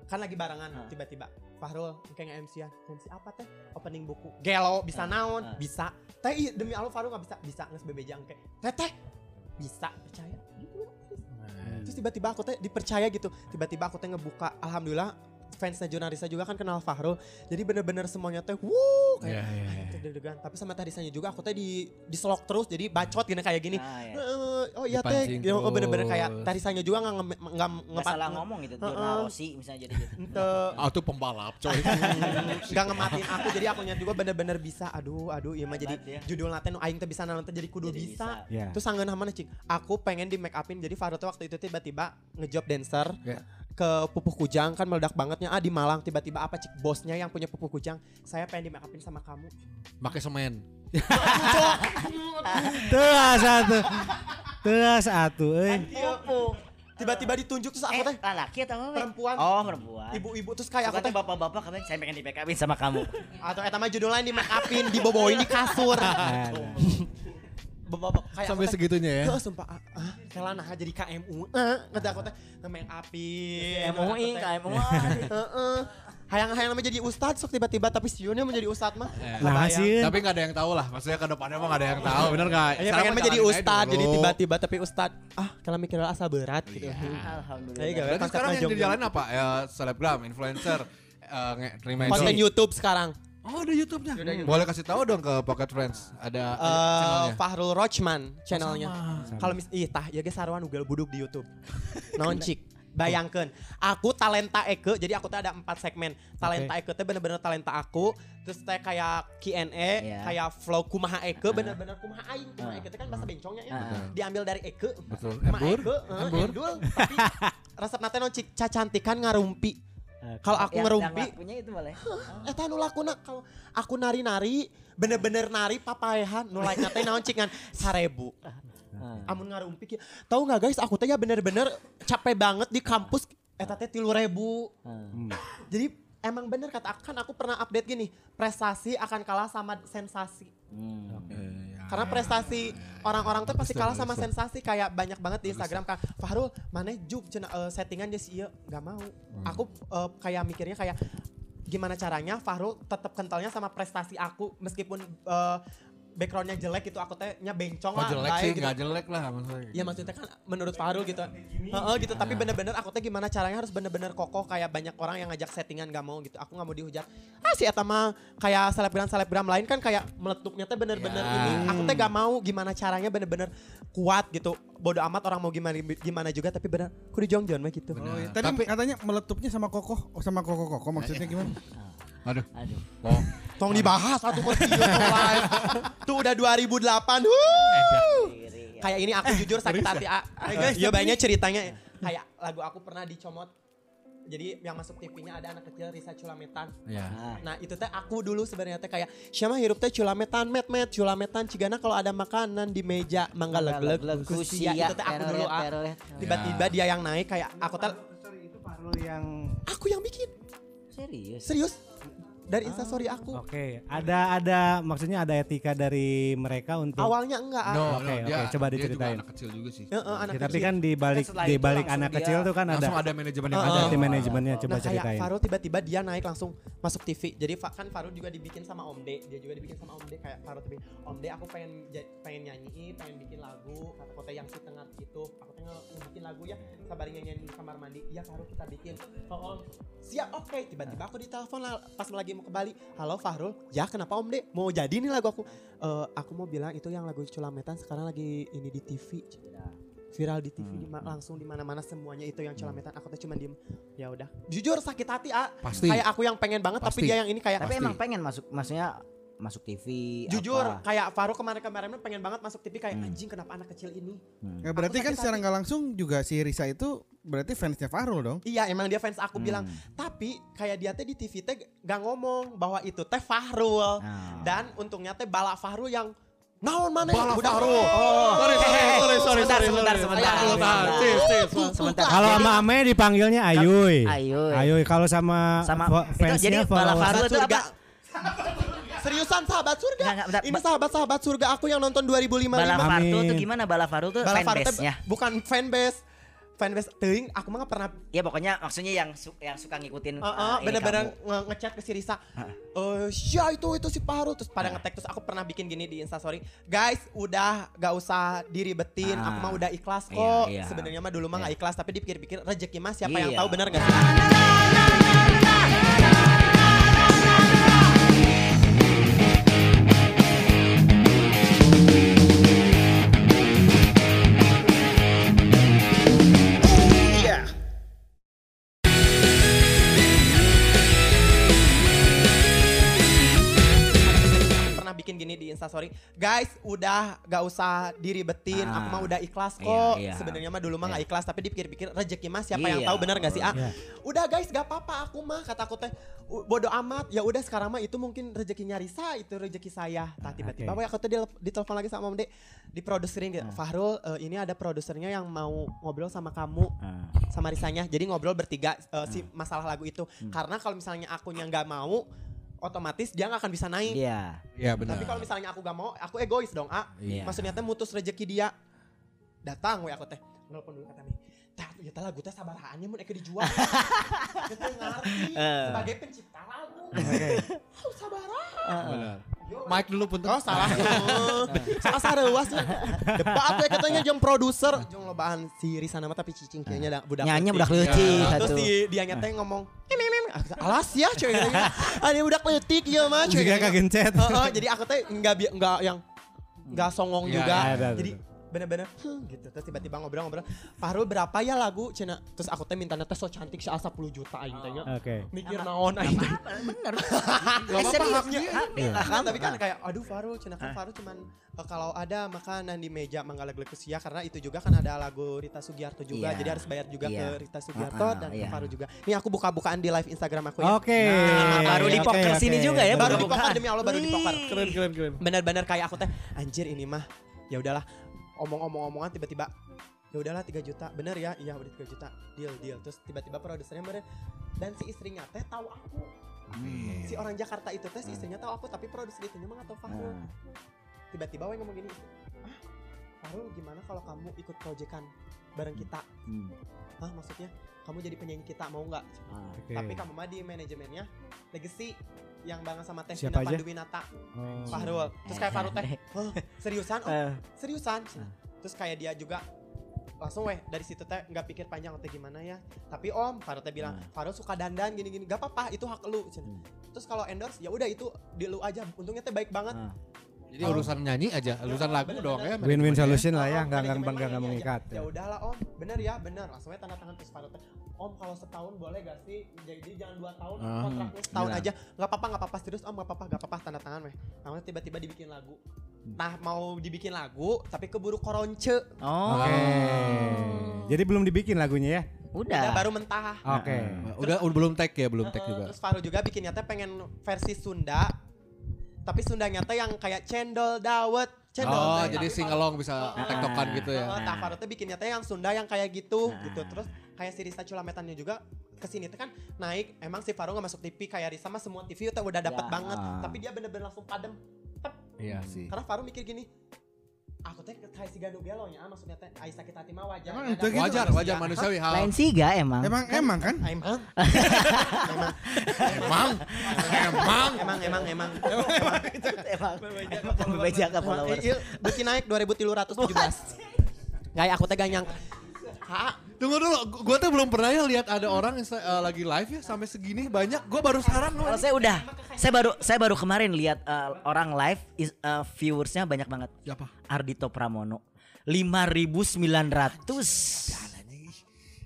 Kan lagi barengan Ah. tiba-tiba. Fahrul kayak MC an. MC apa teh? Opening buku. Gelo bisa naon? Ah. Bisa. Teh demi Allah Fahrul nggak bisa. Bisa nges bebejang kayak. Teh teh bisa percaya terus tiba-tiba aku teh dipercaya gitu. Tiba-tiba aku teh ngebuka alhamdulillah fansnya Junarisa juga kan kenal Fahrul jadi bener-bener semuanya teh wuh kayak Iya, iya, iya. anjir deg-degan tapi sama Tarisanya juga aku teh di diselok terus jadi bacot gini kayak gini Ah, ya. "Eh, oh iya teh gitu. oh bener-bener kayak Tarisanya juga nggak nge- nggak Nggak ngepat salah ngomong gitu, Heeh. Jurnal Rossi misalnya jadi gitu. Ah tuh pembalap coy. nggak ngematin aku jadi akunya juga bener-bener bisa aduh aduh iya mah jadi ya. judul nanti nu aing teh bisa nanti jadi kudu Jadi bisa, bisa. Ya. Terus sanggeun mana cik? Aku pengen di make upin jadi Fahrul tuh waktu itu tiba-tiba ngejob dancer Ya. Ke Pupuh Kujang kan meledak bangetnya ah di Malang tiba-tiba apa cik bosnya yang punya Pupuh Kujang saya pengen di make upin sama kamu. Pakai semen. Tuh satu. Tuh satu euy. Pupu. Tiba-tiba ditunjuk terus aku Eh, teh laki atau apa? perempuan. Oh, perempuan. ibu-ibu terus kayak aku teh bapak-bapak katanya saya pengen di backupin sama kamu. atau eta mah judulnya di make upin diboboin di kasur. Bapak kayak Sampai segitunya ya. Heeh, sumpah ah, ah kela nah jadi KMU. Eh, kata aku teh nge-make upin. MUI, KMUI. Heeh. Hayang-hayang namanya jadi ustad sok tiba-tiba tapi siunnya menjadi ustad mah. Nah, sih. Tapi nggak ada yang tahu lah. Maksudnya ke depannya mah nggak ada yang tahu, bener nggak? Ya pengen mah jadi ustad jadi tiba-tiba tapi ustad ah kalau mikir asa berat gitu. Alhamdulillah. Gawe. Berarti Konsep sekarang yang ngejog dijalanin apa? Ya selebgram, influencer, eh, nge- terima Konten. YouTube sekarang. Oh ada YouTube-nya. Boleh kasih tahu dong ke Pocket Friends. Ada ada Eh channelnya. Fahrul Rochman channelnya. Kalau mis ih tah ya ge sarwan ugal buduk di YouTube. Naon cik? Bayangkan, aku talenta Eke, jadi aku tuh ada empat segmen. Talenta Eke teh bener-bener talenta aku, terus teh kayak Q&A, Iya. kayak vlog kumaha Eke, bener-bener kumaha aing. Kumaha Ah. Eke teh kan bahasa bencongnya ya. Ah. Diambil dari Eke. Betul. Kumaha Embur? Eke, eh, Embur? endul, tapi resep nate non cacantikan ngarumpi. Eh, Kalau aku ngerumpi, lakunya itu boleh. Eta nu lakuna kalau aku nari-nari bener-bener nari papaehan nu like nate naon cik ngan sarebu. Amun ngarumpi kieu. Tahu nggak guys, aku teh ya bener-bener capek banget di kampus eta teh 3000. Hmm. Jadi emang bener kata aku kan aku pernah update gini, prestasi akan kalah sama sensasi. Karena prestasi orang-orang tuh pasti kalah sama sensasi kayak banyak banget di Instagram kan Fahrul mana juk cenah eh, settingan dia sih. Nggak mau. Aku eh, kayak mikirnya kayak gimana caranya Fahrul tetap kentalnya sama prestasi aku meskipun eh, backgroundnya jelek gitu aku teh nya bencong Oh lah jelek sih, gitu. nggak jelek lah maksudnya. Ya maksudnya kan menurut Fahrul gitu. Heeh gitu tapi bener-bener aku teh gimana caranya harus bener-bener kokoh kayak banyak orang yang ngajak settingan gak mau gitu. Aku nggak mau dihujat. Ah si eta mah kayak selebgram-selebgram lain kan kayak meletuknya teh bener-bener Ya. ini. Aku teh gak mau gimana caranya bener-bener kuat gitu. Bodoh amat orang mau gimana gimana juga tapi bener kudu jongjon mah gitu. Oh, iya. Tadi katanya meletupnya sama kokoh, oh, sama kokoh-kokoh maksudnya gimana? Aduh. Aduh. Oh. Tong dibahas satu persatu live. Tuh udah 2008. Wuh. Kiri. Kayak ini aku jujur sakit hati. ah. guys, Iya banyak ceritanya. Kayak lagu aku pernah dicomot. Jadi yang masuk TV-nya ada anak kecil Risa Culametan. Ya. Ah. Nah itu teh aku dulu sebenarnya teh kayak siapa hirup teh culametan met met culametan cigana kalau ada makanan di meja mangga leg leg kusia itu teh aku dulu ah. Tiba-tiba dia yang naik kayak aku teh Sorry itu Fahrul yang aku yang bikin Serius. serius dari instastory aku. Oke, ada ada maksudnya ada etika dari mereka untuk Awalnya enggak. ah. No, Oke, no, oke, dia, coba dia diceritain. juga anak kecil juga sih. Eh, eh, anak Ya, tapi kecil. kan di balik Kan setelah di balik anak dia- kecil tuh kan ada Langsung ada manajemen yang Oh, ada tim manajemennya coba nah kayak ceritain. Farul tiba-tiba dia naik langsung masuk TV. Jadi kan Farul juga dibikin sama Om De. Dia juga dibikin sama Om De kayak Farul tapi Om De aku pengen pengen nyanyi, pengen bikin lagu. Kata kota yang si tengah gitu. Aku pengen bikin lagu ya. Nyanyi di kamar mandi. Iya Farul kita bikin. Oh. Siap oke. Tiba-tiba aku ditelepon lah pas lagi mau ke Bali. Halo Farul. Ya kenapa Om De? Mau jadi nih lagu aku. "Eh, aku mau bilang itu yang lagu Culametan sekarang lagi ini di TV. viral di TV di ma- langsung di mana-mana semuanya itu yang celametan aku tuh cuma diem ya udah jujur sakit hati ah Pasti. kayak aku yang pengen banget tapi Pasti. dia yang ini kayak Tapi Pasti. emang pengen masuk, maksudnya masuk TV. jujur apa. kayak Faru kemarin-kemarin pengen banget masuk TV kayak Hmm. anjing kenapa anak kecil ini Ya, berarti kan secara nggak langsung juga si Risa itu berarti fansnya Fahrul dong. iya emang dia fans aku Hmm. bilang tapi kayak dia teh di TV teh gak ngomong bahwa itu teh Fahrul Nah. dan untungnya teh bala Fahrul yang naon mana Bala Budak- Fahrul. oh Sorry, sorry, sorry, sorry, Sebentar, sorry, sebentar, sorry. sebentar, sebentar. Sis, Sebentar. Kalau sama Ame dipanggilnya Ayuy. Ayuy. Ayuy kalau sama, Sama fo- itu jadi fansnya Bala Fahrul itu surga. apa? Seriusan sahabat surga. Nggak, nggak, bentar, Ini Ba- sahabat-sahabat surga aku yang nonton 2055. Bala Farto tuh gimana Bala Farto tuh fanbase-nya? bukan fanbase. Fanbase teuing aku mah pernah Ya pokoknya maksudnya yang su- yang suka ngikutin uh, uh, uh, bener-bener nge- ngechat ke si Risa. Eh, ya itu itu si Paru terus pada ngetek terus aku pernah bikin gini di Insta story. Guys, udah gak usah diribetin. Aku Ah. mah udah ikhlas Iya, kok. iya. Sebenarnya mah dulu mah Iya. gak ikhlas tapi dipikir-pikir rezeki mah siapa yang Iya. tahu bener gak sih? Guys, udah gak usah diribetin. Aku mah Ah. udah ikhlas Iya, kok. iya. Sebenarnya mah dulu mah Iya. gak ikhlas tapi dipikir-pikir rezeki mah siapa yang Iya. tahu bener gak sih? Ah, Iya. udah guys, gak apa-apa aku mah kata aku teh "U- bodoh amat. Ya udah sekarang mah itu mungkin rezekinya Risa, itu rezeki saya. Nah, tiba-tiba Oke. boy aku tuh di ditelepon lagi sama Om Dek, diproduserin gitu. Fahrul, eh, ini ada produsernya yang mau ngobrol sama kamu Ah. sama Risanya. Jadi ngobrol bertiga eh, si masalah lagu itu. Karena kalau misalnya akunya nggak mau, otomatis dia nggak akan bisa naik. Iya. Iya benar. Tapi kalau misalnya aku gak mau, aku egois dong, A. Iya. Maksudnya teh mutus rezeki dia. Datang we aku teh. Nelpon dulu kata nih. Tah, ya teh lagu teh sabarahannya mun eke dijual. Kita ngerti Eh. sebagai pencipta lagu. Oh, sabaraha. Benar. Mike dulu punten. Oh salah. Salah sareuas. Debat we katanya jeung produser, jeung lobaan si Risa nama tapi cicing kayaknya da budak. Nyanyi budak leutik Nah, Terus dia nyatanya ngomong, alas ya cuy katanya. Ada budak leutik ya mah cuy. Jika katanya. kagencet. Jadi aku teh nggak nggak yang nggak songong Iya, juga. iya, ada, jadi bener-bener "Hmm," gitu terus tiba-tiba ngobrol-ngobrol Fahrul berapa ya lagu cina terus aku teh minta teh so cantik si 10 juta aing teh nya. Oke. mikir naon aing teh Bener. Gak apa-apa haknya hak, Iya, hak. kan tapi kan kayak aduh Fahrul cina kan Fahrul cuman eh, kalau ada makanan di meja manggalag ya karena itu juga kan ada lagu Rita Sugiarto juga Iya. jadi harus bayar juga Iya. ke Rita Sugiarto Ah, dan iya. ke Fahrul juga ini aku buka-bukaan di live Instagram aku ya Oke. Nah, baru di Oke, poker oke. sini juga ya, baru di poker demi Allah baru di poker Keren keren keren. benar-benar kayak aku teh anjir ini mah ya udahlah omong-omong-omongan tiba-tiba ya udahlah 3 juta. Bener ya? Iya udah 3 juta. Deal deal. Terus tiba-tiba produsernya bener dan si istrinya teh tahu aku. Si orang Jakarta itu teh si istrinya tahu aku tapi produser itu mah nggak tahu Fahrul Ah. tiba-tiba we ngomong gini ah Fahrul gimana kalau kamu ikut proyekan bareng kita? Hmm. Hah maksudnya? Kamu jadi penyanyi kita mau nggak? Ah. Oke. tapi kamu mah di manajemennya legacy yang banget sama Teh Siapa Vina? Panduwinata Oh. Fahrul terus kayak Fahrul teh "Hah, seriusan oh Eh, seriusan Ah. terus kayak dia juga langsung weh dari situ teh nggak pikir panjang teh gimana ya tapi om Farul teh bilang Ah. Farul suka dandan gini gini gak apa-apa itu hak lu. Hmm. terus kalau endorse ya udah itu di lu aja untungnya teh baik banget ah. Jadi urusan nyanyi aja, urusan lagu bener, dong bener. ya. Win-win manajemennya. solution lah ya, Oh, nggak nggak manajemen nggak mah nggak ini mengikat. ya, ya udahlah om bener ya bener langsung aja tanda tangan terus teh om kalau setahun boleh gak sih jadi jangan dua tahun Ah. kontraknya setahun Bilang. aja nggak apa-apa nggak apa-apa serius om nggak apa-apa nggak apa-apa tanda tangan weh namanya tiba-tiba dibikin lagu nah mau dibikin lagu tapi keburu koronce Oh. Oke. Jadi belum dibikin lagunya ya? udah Udah. baru mentah Oke. Udah udah belum tag ya, belum tag Heeh, juga. Terus Faru juga bikinnya teh pengen versi Sunda. Tapi Sundanya teh yang kayak cendol dawet, cendol. Oh, teh. jadi Tapi sing Faru- along bisa Heeh. tektokan gitu ya. Heeh, Tah Faru teh bikinnya teh yang Sunda yang kayak gitu Nah. gitu. Terus kayak si Risa Culametannya juga ke sini teh kan naik. Emang si Faru nggak masuk TV kayak Risa mah semua TV teh udah dapet Ya. banget. Ah. Tapi dia bener-bener langsung padem. Iya sih. Karena Faru mikir gini, aku teh kayak si Ganu Gelo nya, maksudnya teh Aisyah kita mah wajar. Emang Ada itu gitu? Wajar, manusia. wajar manusiawi hal. Lain siga emang. Emang emang kan? Emang, Emang, emang. emang, emang, emang. emang. Bebeja ke followers. Iya, Buki naik 2317. Kayak aku teh gak nyangka. Ha, Tunggu dulu, gu- gua tuh belum pernah ya lihat ada orang yang eh, lagi live ya sampai segini banyak. Gua baru sekarang loh. Kalau saya udah, saya baru saya baru kemarin lihat eh, orang live is, eh, viewersnya banyak banget. Siapa? Ardito Pramono. 5.900.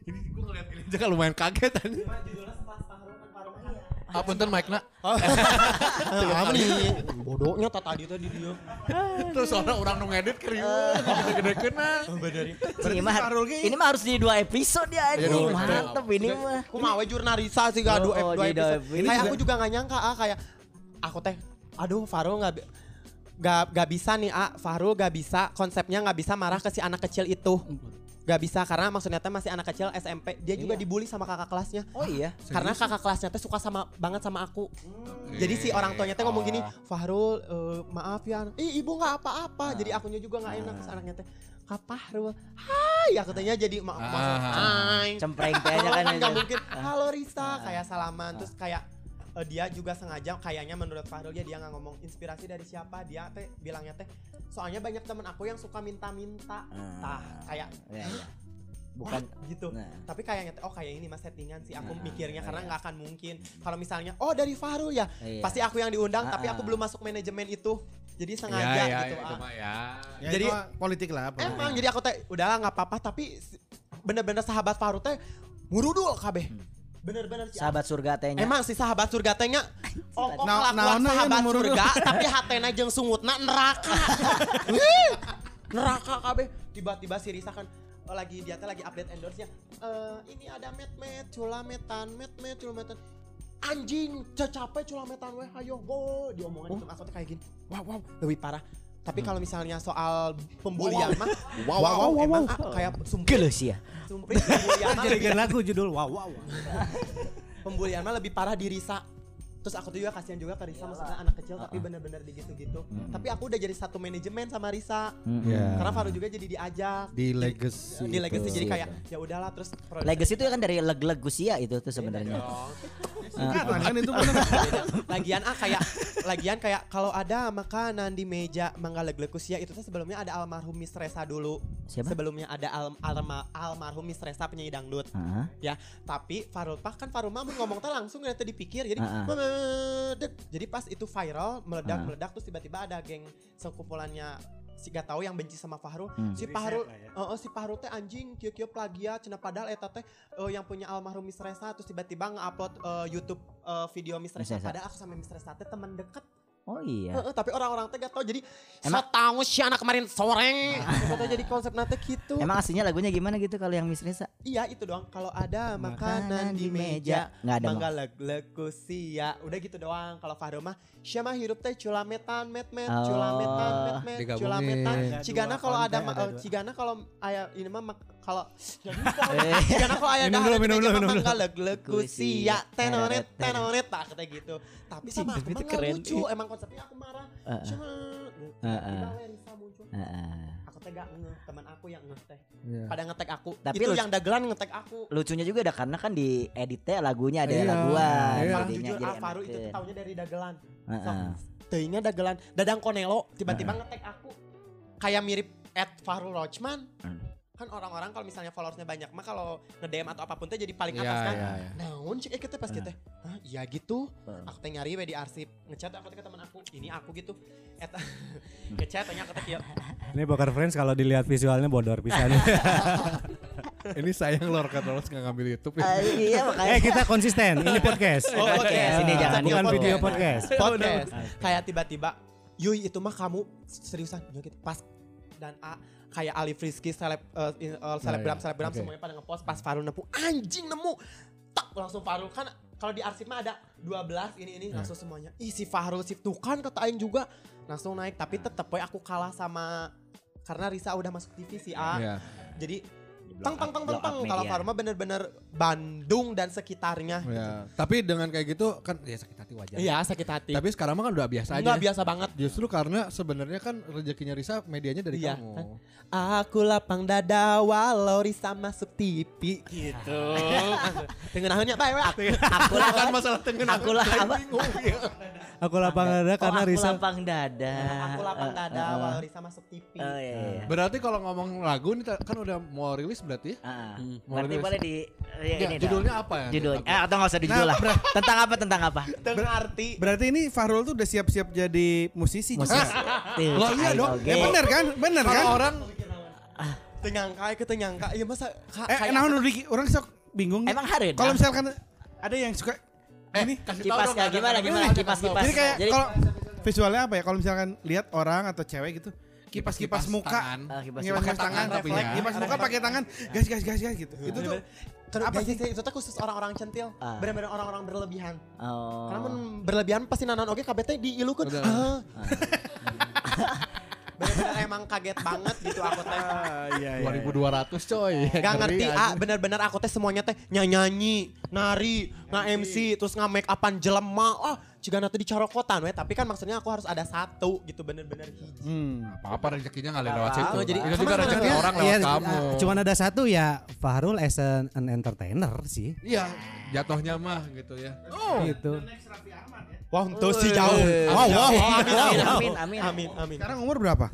Ini gua ngeliat ini aja kan lumayan kaget aja. Apa ntar mic nak? apa nih? Bodohnya tak tadi tadi dia. Terus orang orang nu ngedit kriu, gede-gede kena. Ini mah, ini mah harus di dua episode ya. Iya, Ini mantep ini mah. Aku mau jurnalisa sih gak dua, Oh, dua episode. Kayak aku juga gak nyangka ah kayak aku teh aduh Farul gak bi- gak, gak bisa nih ah Farul gak bisa konsepnya gak bisa marah ke si anak kecil itu Gak bisa karena maksudnya teh masih anak kecil SMP. Dia juga dibully sama kakak kelasnya. Oh iya. Karena kakak kelasnya teh suka sama banget sama aku. Jadi si orang tuanya teh ngomong gini, Fahrul, eh, maaf ya. Ih, ibu nggak apa-apa. Jadi akunya juga nggak enak terus anaknya teh. Fahrul, hai aku tanya jadi ma Ah. hai. Cempreng teh aja kan. kan nggak aja. mungkin, halo Risa, kayak salaman. Terus kayak eh, dia juga sengaja kayaknya menurut Fahrul ya dia nggak ngomong inspirasi dari siapa dia teh bilangnya teh soalnya banyak temen aku yang suka minta-minta Ah. tah kayak Iya, iya. Bukan "Wah," gitu Nah. tapi kayaknya oh kayak ini mas settingan sih aku Nah, mikirnya karena iya. nggak akan mungkin kalau misalnya oh dari Fahrul ya Iya. pasti aku yang diundang tapi Ah, aku ah. belum masuk manajemen itu jadi Ya, sengaja ya, gitu itu ah. mah ya. Ya, Jadi- itu politik lah. politik. emang jadi aku teh udahlah nggak apa-apa tapi bener-bener sahabat Fahrul teh murudul kabeh bener-bener si sahabat surga tehnya. Emang si sahabat surga tehnya oh, oh Nah- naonna ya sahabat nomor surga tapi hatena jeung sungutna neraka. Neraka kabeh. Tiba-tiba si Risa kan oh, lagi dia teh lagi update endorse-nya. Eh ini ada met met culametan met met culametan. Anjing, capek culametan weh ayo go diomongin itu aku teh kayak gini. Wow wow, lebih parah. Tapi kalau misalnya soal pembulian mah wow wow, emang ah, kayak sumpah Geus ya. sumpah pembulian mah Jadi lagu judul wow wow. pembulian mah lebih parah di Risa terus aku tuh juga kasihan juga ke Risa maksudnya anak kecil tapi bener-bener digitu-gitu tapi aku udah jadi satu manajemen sama Risa Ya. karena Faru juga jadi diajak Di legacy. di legacy itu. jadi kayak ya udahlah terus Legacy itu kan dari leg-leg Gusia itu tuh sebenarnya. Singkatan kan itu bener. lagian ah kayak lagian kayak kalau ada makanan di meja mangga leglekus ya itu tuh sebelumnya ada almarhum Miss Resa dulu Siapa? sebelumnya ada al- alma- almarhum Miss Resa penyanyi dangdut Heeh. ya tapi Farul Pak kan Farul mah ngomong teh langsung nanti dipikir jadi Ah, ah. Meledak jadi pas itu viral meledak Ah. meledak terus tiba-tiba ada geng sekumpulannya si gak tahu yang benci sama Fahrul Hmm. si Fahrul oh, si Fahrul teh anjing kieu kieu plagiat cenah padahal eta teh eh, yang punya almarhum Miss Resa terus tiba-tiba nge-upload eh, YouTube eh, video Miss Resa. padahal aku sama Miss Resa teh teman dekat Oh iya. Heeh, tapi orang-orang teh gak tahu jadi Emang- tahu si anak kemarin sore Eta jadi konsep nanti gitu Emang aslinya lagunya gimana gitu kalau yang Miss Risa? Iya itu doang. Kalau ada makanan, di meja, Nggak ada, mangga leg kusia. Udah gitu doang. Kalau Fahro mah siapa hirup teh culametan met met Oh. culametan met met culametan. Ada Cigana dua kalau ada eh, cigana kalau aya ini mah mak- kalau Eh. cigana kalau aya Minum dah dulu, minum dulu, minum mangga leg kusia Kusia. tenonet tenonet tak kata gitu. Tapi sama aku Itu keren. lucu. Emang konsepnya aku marah. Heeh. Cuma Heeh. tiba-tiba Risa muncul. Heeh. Aku teh gak ngeh, teman aku yang ngeh teh. Iya. Pada ngetek aku. Tapi itu yang dagelan ngetek aku. Lucunya juga ada karena kan di editnya lagunya ada Iya, laguan. iya. Kalau jadinya jujur jadi Alvaro itu enakeun. tuh taunya dari dagelan. Heeh. Teuingnya dagelan. Dadang Konelo tiba-tiba ngetek aku. Kayak mirip Ed Farul Roachman. Kan orang-orang kalau misalnya followersnya banyak mah kalau nge-DM atau apa pun teh jadi paling atas kan. iya, iya. Naon cek eh, kita pas kita. Hah, iya gitu. Hmm. Aku teh nyari we di arsip. Ngechat aku teh ke teman aku. Ini aku gitu. Eta ngechat tanya aku teh kieu. Ini Poker Friends kalau dilihat visualnya bodor pisan. Ini sayang lor kan Rolos nggak ngambil YouTube ya. Ah, iya makanya. eh kita konsisten, ini podcast. Oh, podcast. Ini jangan bukan podcast. video podcast. podcast. Kayak tiba-tiba, Yuy itu mah kamu seriusan gitu. Pas dan A kayak Ali Frisky seleb in- eh, selebgram iya. selebgram Oke. semuanya pada ngepost pas Farul nemu. Anjing nemu! Tak langsung Farul kan kalau di arsip mah ada 12 ini ini langsung semuanya. Ih si Farul si tuh kan kata aing juga. Langsung naik tapi tetep we aku kalah sama karena Risa udah masuk TV si A. Iya. jadi teng teng blow up teng kalau mah bener-bener Bandung dan sekitarnya Ya. Tapi dengan kayak gitu kan ya sakit hati wajar. iya sakit hati Tapi sekarang mah kan udah biasa aja. Enggak biasa banget Justru karena sebenarnya kan rezekinya Risa medianya dari Iya, kamu. kan? Aku lapang dada walau Risa masuk TV gitu. Dengan ahnya bae we. Aku Aku Bukan masalah tengen Aku lah apa? Aku lapang dada karena oh, aku Risa lapang dada. aku lapang dada eh, eh. walau Risa masuk TV. Oh iya iya. Berarti kalau ngomong lagu ini kan udah mau rilis berarti ya? Ah, Mau Berarti boleh di ya, Ya, ini judulnya dong. apa ya? Judulnya. Eh, atau nggak usah di judul lah. Tentang apa? Tentang apa? Teng arti. Berarti ini Fahrul tuh udah siap-siap jadi musisi. Tuh, Loh, iya dong. Ya bener kan? Bener kan? Orang Tenyangka ke tenyangka. Iya masa Eh, nah Diki, orang sok bingung. Emang harus. Kalau misalkan ada yang suka ini kasih tahu kipas ya gimana gimana kipas kipas. Jadi kayak Jadi kalau visualnya apa ya? Kalau misalkan lihat orang atau cewek gitu, kipas-kipas Kipas muka, tangan. Ah, kipas kipas pakai tangan, tangan tapi refleks, ya. kipas muka pakai tangan, gas gas gas gas gitu. Itu tuh Kan Apa guys, itu tuh khusus orang-orang centil. Ah. Benar-benar orang-orang berlebihan. Oh. Karena mun berlebihan pasti nanon oke KBT diilukeun. Udah. Ah. Bener-bener emang kaget banget gitu aku teh. Ah, iya, iya. 2200 coy. Gak ngerti ah bener-bener aku teh semuanya teh nyanyi, nari, nggak MC, terus nggak make upan jelema. Oh, jika nanti dicarokotan we, tapi kan maksudnya aku harus ada satu gitu bener-bener hiji. Hmm. apa-apa rezekinya ngalir lewat Oh, situ. jadi- itu juga rezeki sebenarnya, orang lewat Iya, kamu. cuman ada satu ya Fahrul as an, an entertainer sih. Iya, jatuhnya mah gitu ya. Gitu. Wah, itu sih jauh. Wow, wow. Amin, amin, Amin, amin. amin, amin. Sekarang umur berapa?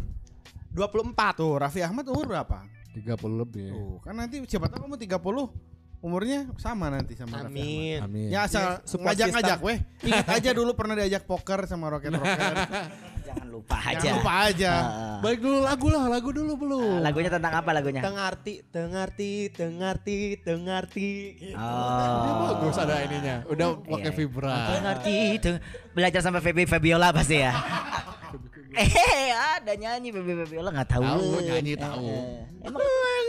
24. Tuh, Raffi Ahmad umur berapa? 30 lebih. Tuh, kan nanti siapa tahu kamu 30 umurnya sama nanti sama Raffi Amin. Ahmad. Amin. Ya asal Iya, support ngajak-ngajak weh. Ingat aja dulu pernah diajak poker sama Rocket Rocket. Jangan lupa aja. Jangan lupa aja. Heeh. Balik dulu lagu lah, lagu dulu belum. Lagunya tentang apa lagunya? Tengarti, tengarti, tengarti, tengarti. Dia Oh. bagus ada ininya. Udah pakai iya. vibra. Ngerti itu. Belajar sampai Feby Fabiola pasti ya. Eh, ada nyanyi Feby Fabiola nggak tahu. Tahu, nyanyi tahu. Eh, Emang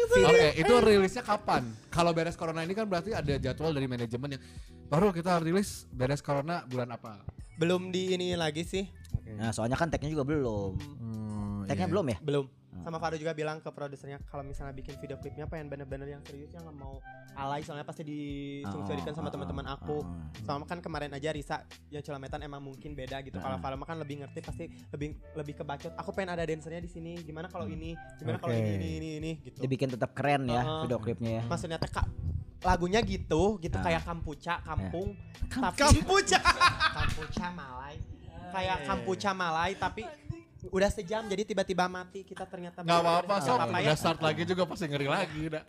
Oke, itu rilisnya kapan? Kalau beres corona ini kan berarti ada jadwal dari manajemen yang baru kita rilis beres corona bulan apa? Belum di ini lagi sih. Nah, soalnya kan tagnya juga belum. Hmm, Tagnya iya. belum ya? Belum. Sama Faru juga bilang ke produsernya kalau misalnya bikin video klipnya pengen bener-bener yang serius yang nggak mau alay soalnya pasti disungsurikan sama Oh, teman-teman oh, aku. Sama kan kemarin aja Risa yang celametan emang mungkin beda gitu. Kalau Ah. Faru kan lebih ngerti pasti lebih lebih kebacot. Aku pengen ada dancernya di sini. Gimana kalau ini? Gimana kalau ini ini ini ini gitu. Dibikin tetap keren ya video klipnya ya. Maksudnya teh Kak, lagunya gitu gitu Ah. kayak kampuca kampung tapi Kampuca. kampuca malai kayak kampuca malai tapi udah sejam jadi tiba-tiba mati kita ternyata Nggak apa-apa, sob. apa-apa ya. Udah start lagi juga pasti ngeri lagi udah.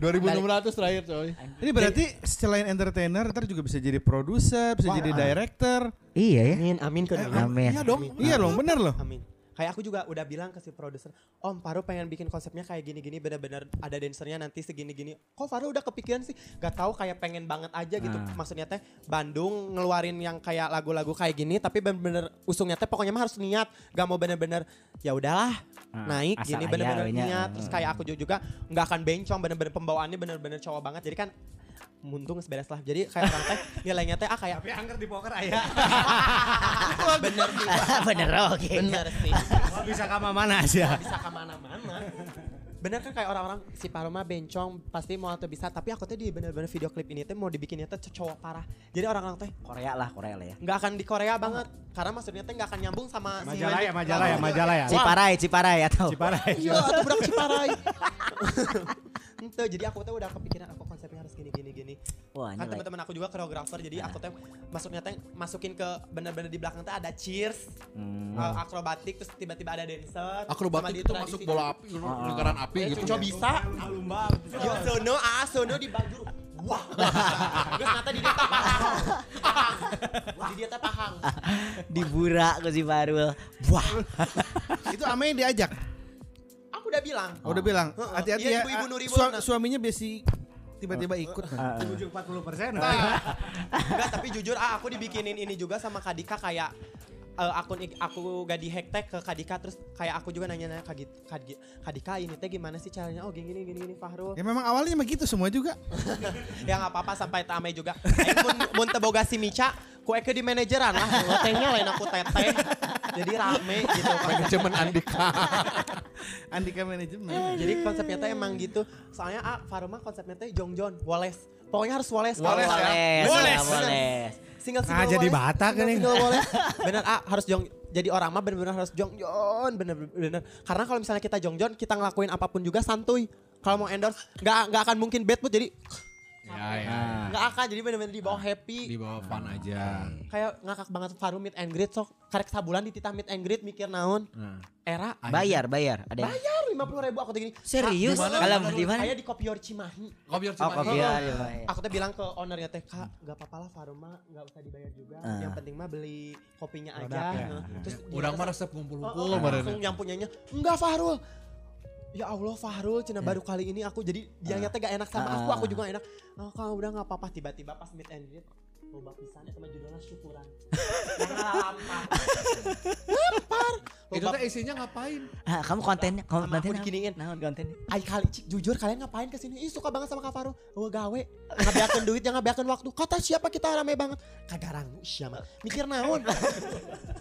2600 terakhir coy. Ini berarti selain entertainer, ntar juga bisa jadi produser, bisa Wah. jadi director. Iya ya. amin amin ke Amin. Iya dong, iya dong, bener loh. amin kayak aku juga udah bilang ke si produser om Faru pengen bikin konsepnya kayak gini-gini bener-bener ada dancernya nanti segini-gini. Kok Faru udah kepikiran sih? Gak tahu kayak pengen banget aja gitu. Ah. maksudnya teh Bandung ngeluarin yang kayak lagu-lagu kayak gini tapi bener-bener usungnya teh pokoknya mah harus niat gak mau bener-bener ya udahlah Ah, naik gini bener-bener nya. niat. terus kayak aku juga nggak akan bencong bener-bener pembawaannya bener-bener cowok banget. Jadi kan muntung beres lah jadi kayak orang teh nilainya teh ah kayak Tapi angker di poker aya. bener sih Bener oke. bener sih bisa ke mana sih ya. bisa ke mana-mana. Bener kan kayak orang-orang si Paroma bencong pasti mau atau bisa tapi aku tuh di bener-bener video klip ini tuh mau dibikinnya tuh cowok parah. Jadi orang-orang tuh Korea lah, Korea lah ya. nggak akan di Korea banget karena maksudnya tuh nggak akan nyambung sama si Majalah ya, Wendy. majalah ya, majalah ya. Ciparai, Ciparai atau Ciparai. Iya, atau budak Ciparai. Ente, jadi aku tuh udah kepikiran aku konsepnya harus gini gini gini. Wah, Kan teman-teman aku juga koreografer jadi aku tuh maksudnya tuh masukin ke bener-bener di belakang tuh ada cheers, Hmm. uh, akrobatik terus tiba-tiba ada dancer. sama Akrobatik di itu masuk bola api, lingkaran api Eh, gitu. Cuco bisa. Yo sono ah sono di baju. Wah. Geus nata di dia teh pahang. Di dia teh pahang. Dibura ke si Farul. Wah. Itu Ame yang diajak. Aku udah bilang. Oh, udah bilang, hati-hati Iya, ya. ibu-ibu ah, Nuribun. sua- suaminya biasa tiba-tiba ikut. Tujuh 40 persen. Enggak, tapi jujur ah aku dibikinin ini juga sama Kadika kayak eh, akun aku gak di hack tag ke Kadika terus kayak aku juga nanya-nanya ke Git- Kadi- Kadika ini teh gimana sih caranya? Oh gini gini gini, gini Fahrul. Ya memang awalnya begitu semua juga. ya nggak apa-apa sampai tame juga. Aing mun mun teu boga si Mica ku eke di manajeran lah. Ngotengnya lain aku teteh jadi rame gitu kan Manajemen Andika. Andika manajemen. jadi konsepnya teh emang gitu soalnya ah Faruma konsepnya teh jongjon woles pokoknya harus woles Woles ya? Woles, Woles, ya, bener. woles. single Ah, jadi Batak single, ini. single woles bener ah harus jong jadi orang mah bener-bener harus jongjon bener-bener karena kalau misalnya kita jongjon kita ngelakuin apa pun juga santuy kalau mau endorse nggak nggak akan mungkin bad mood jadi Ya ya. Nah, nggak akan jadi bener-bener di bawah happy Di bawah fun aja. kayak ngakak banget Faru meet and greet sok karek sabulan di titah meet and greet mikir naon Nah. era bayar, bayar. Ada yang- bayar lima puluh ribu aku tuh gini Serius? Ah, mana? di mana? Kayak di Kopior Cimahi Kopi harus Oh, Cimahi. kopi ya, iya, iya. aku tuh bilang ke ownernya teh kak gak apa-apa lah Faruma gak usah dibayar juga Ah. yang penting mah beli kopinya aja Produk ya. Nah, terus dia mah resep "Oh, kumpul-kumpul oh, langsung yang punyanya enggak Farul ya Allah Fahrul cina baru kali ini aku jadi dia nyata gak enak sama aku Ah. aku juga enak. Oh kalau udah gak apa-apa tiba-tiba pas meet and greet loba pisan itu mah judulnya syukuran yang ngalampar lampar Itu teh isinya ngapain? Ah, kamu kontennya Sama aku kontennya diginiin. Nah, kontennya. Ay kali cik, jujur kalian ngapain ke sini? Ih suka banget sama Kak Faru. Oh gawe, ngabiakeun duit, jangan ngabiakeun waktu. Kata siapa kita rame banget. Kagarang siapa? Mikir naon?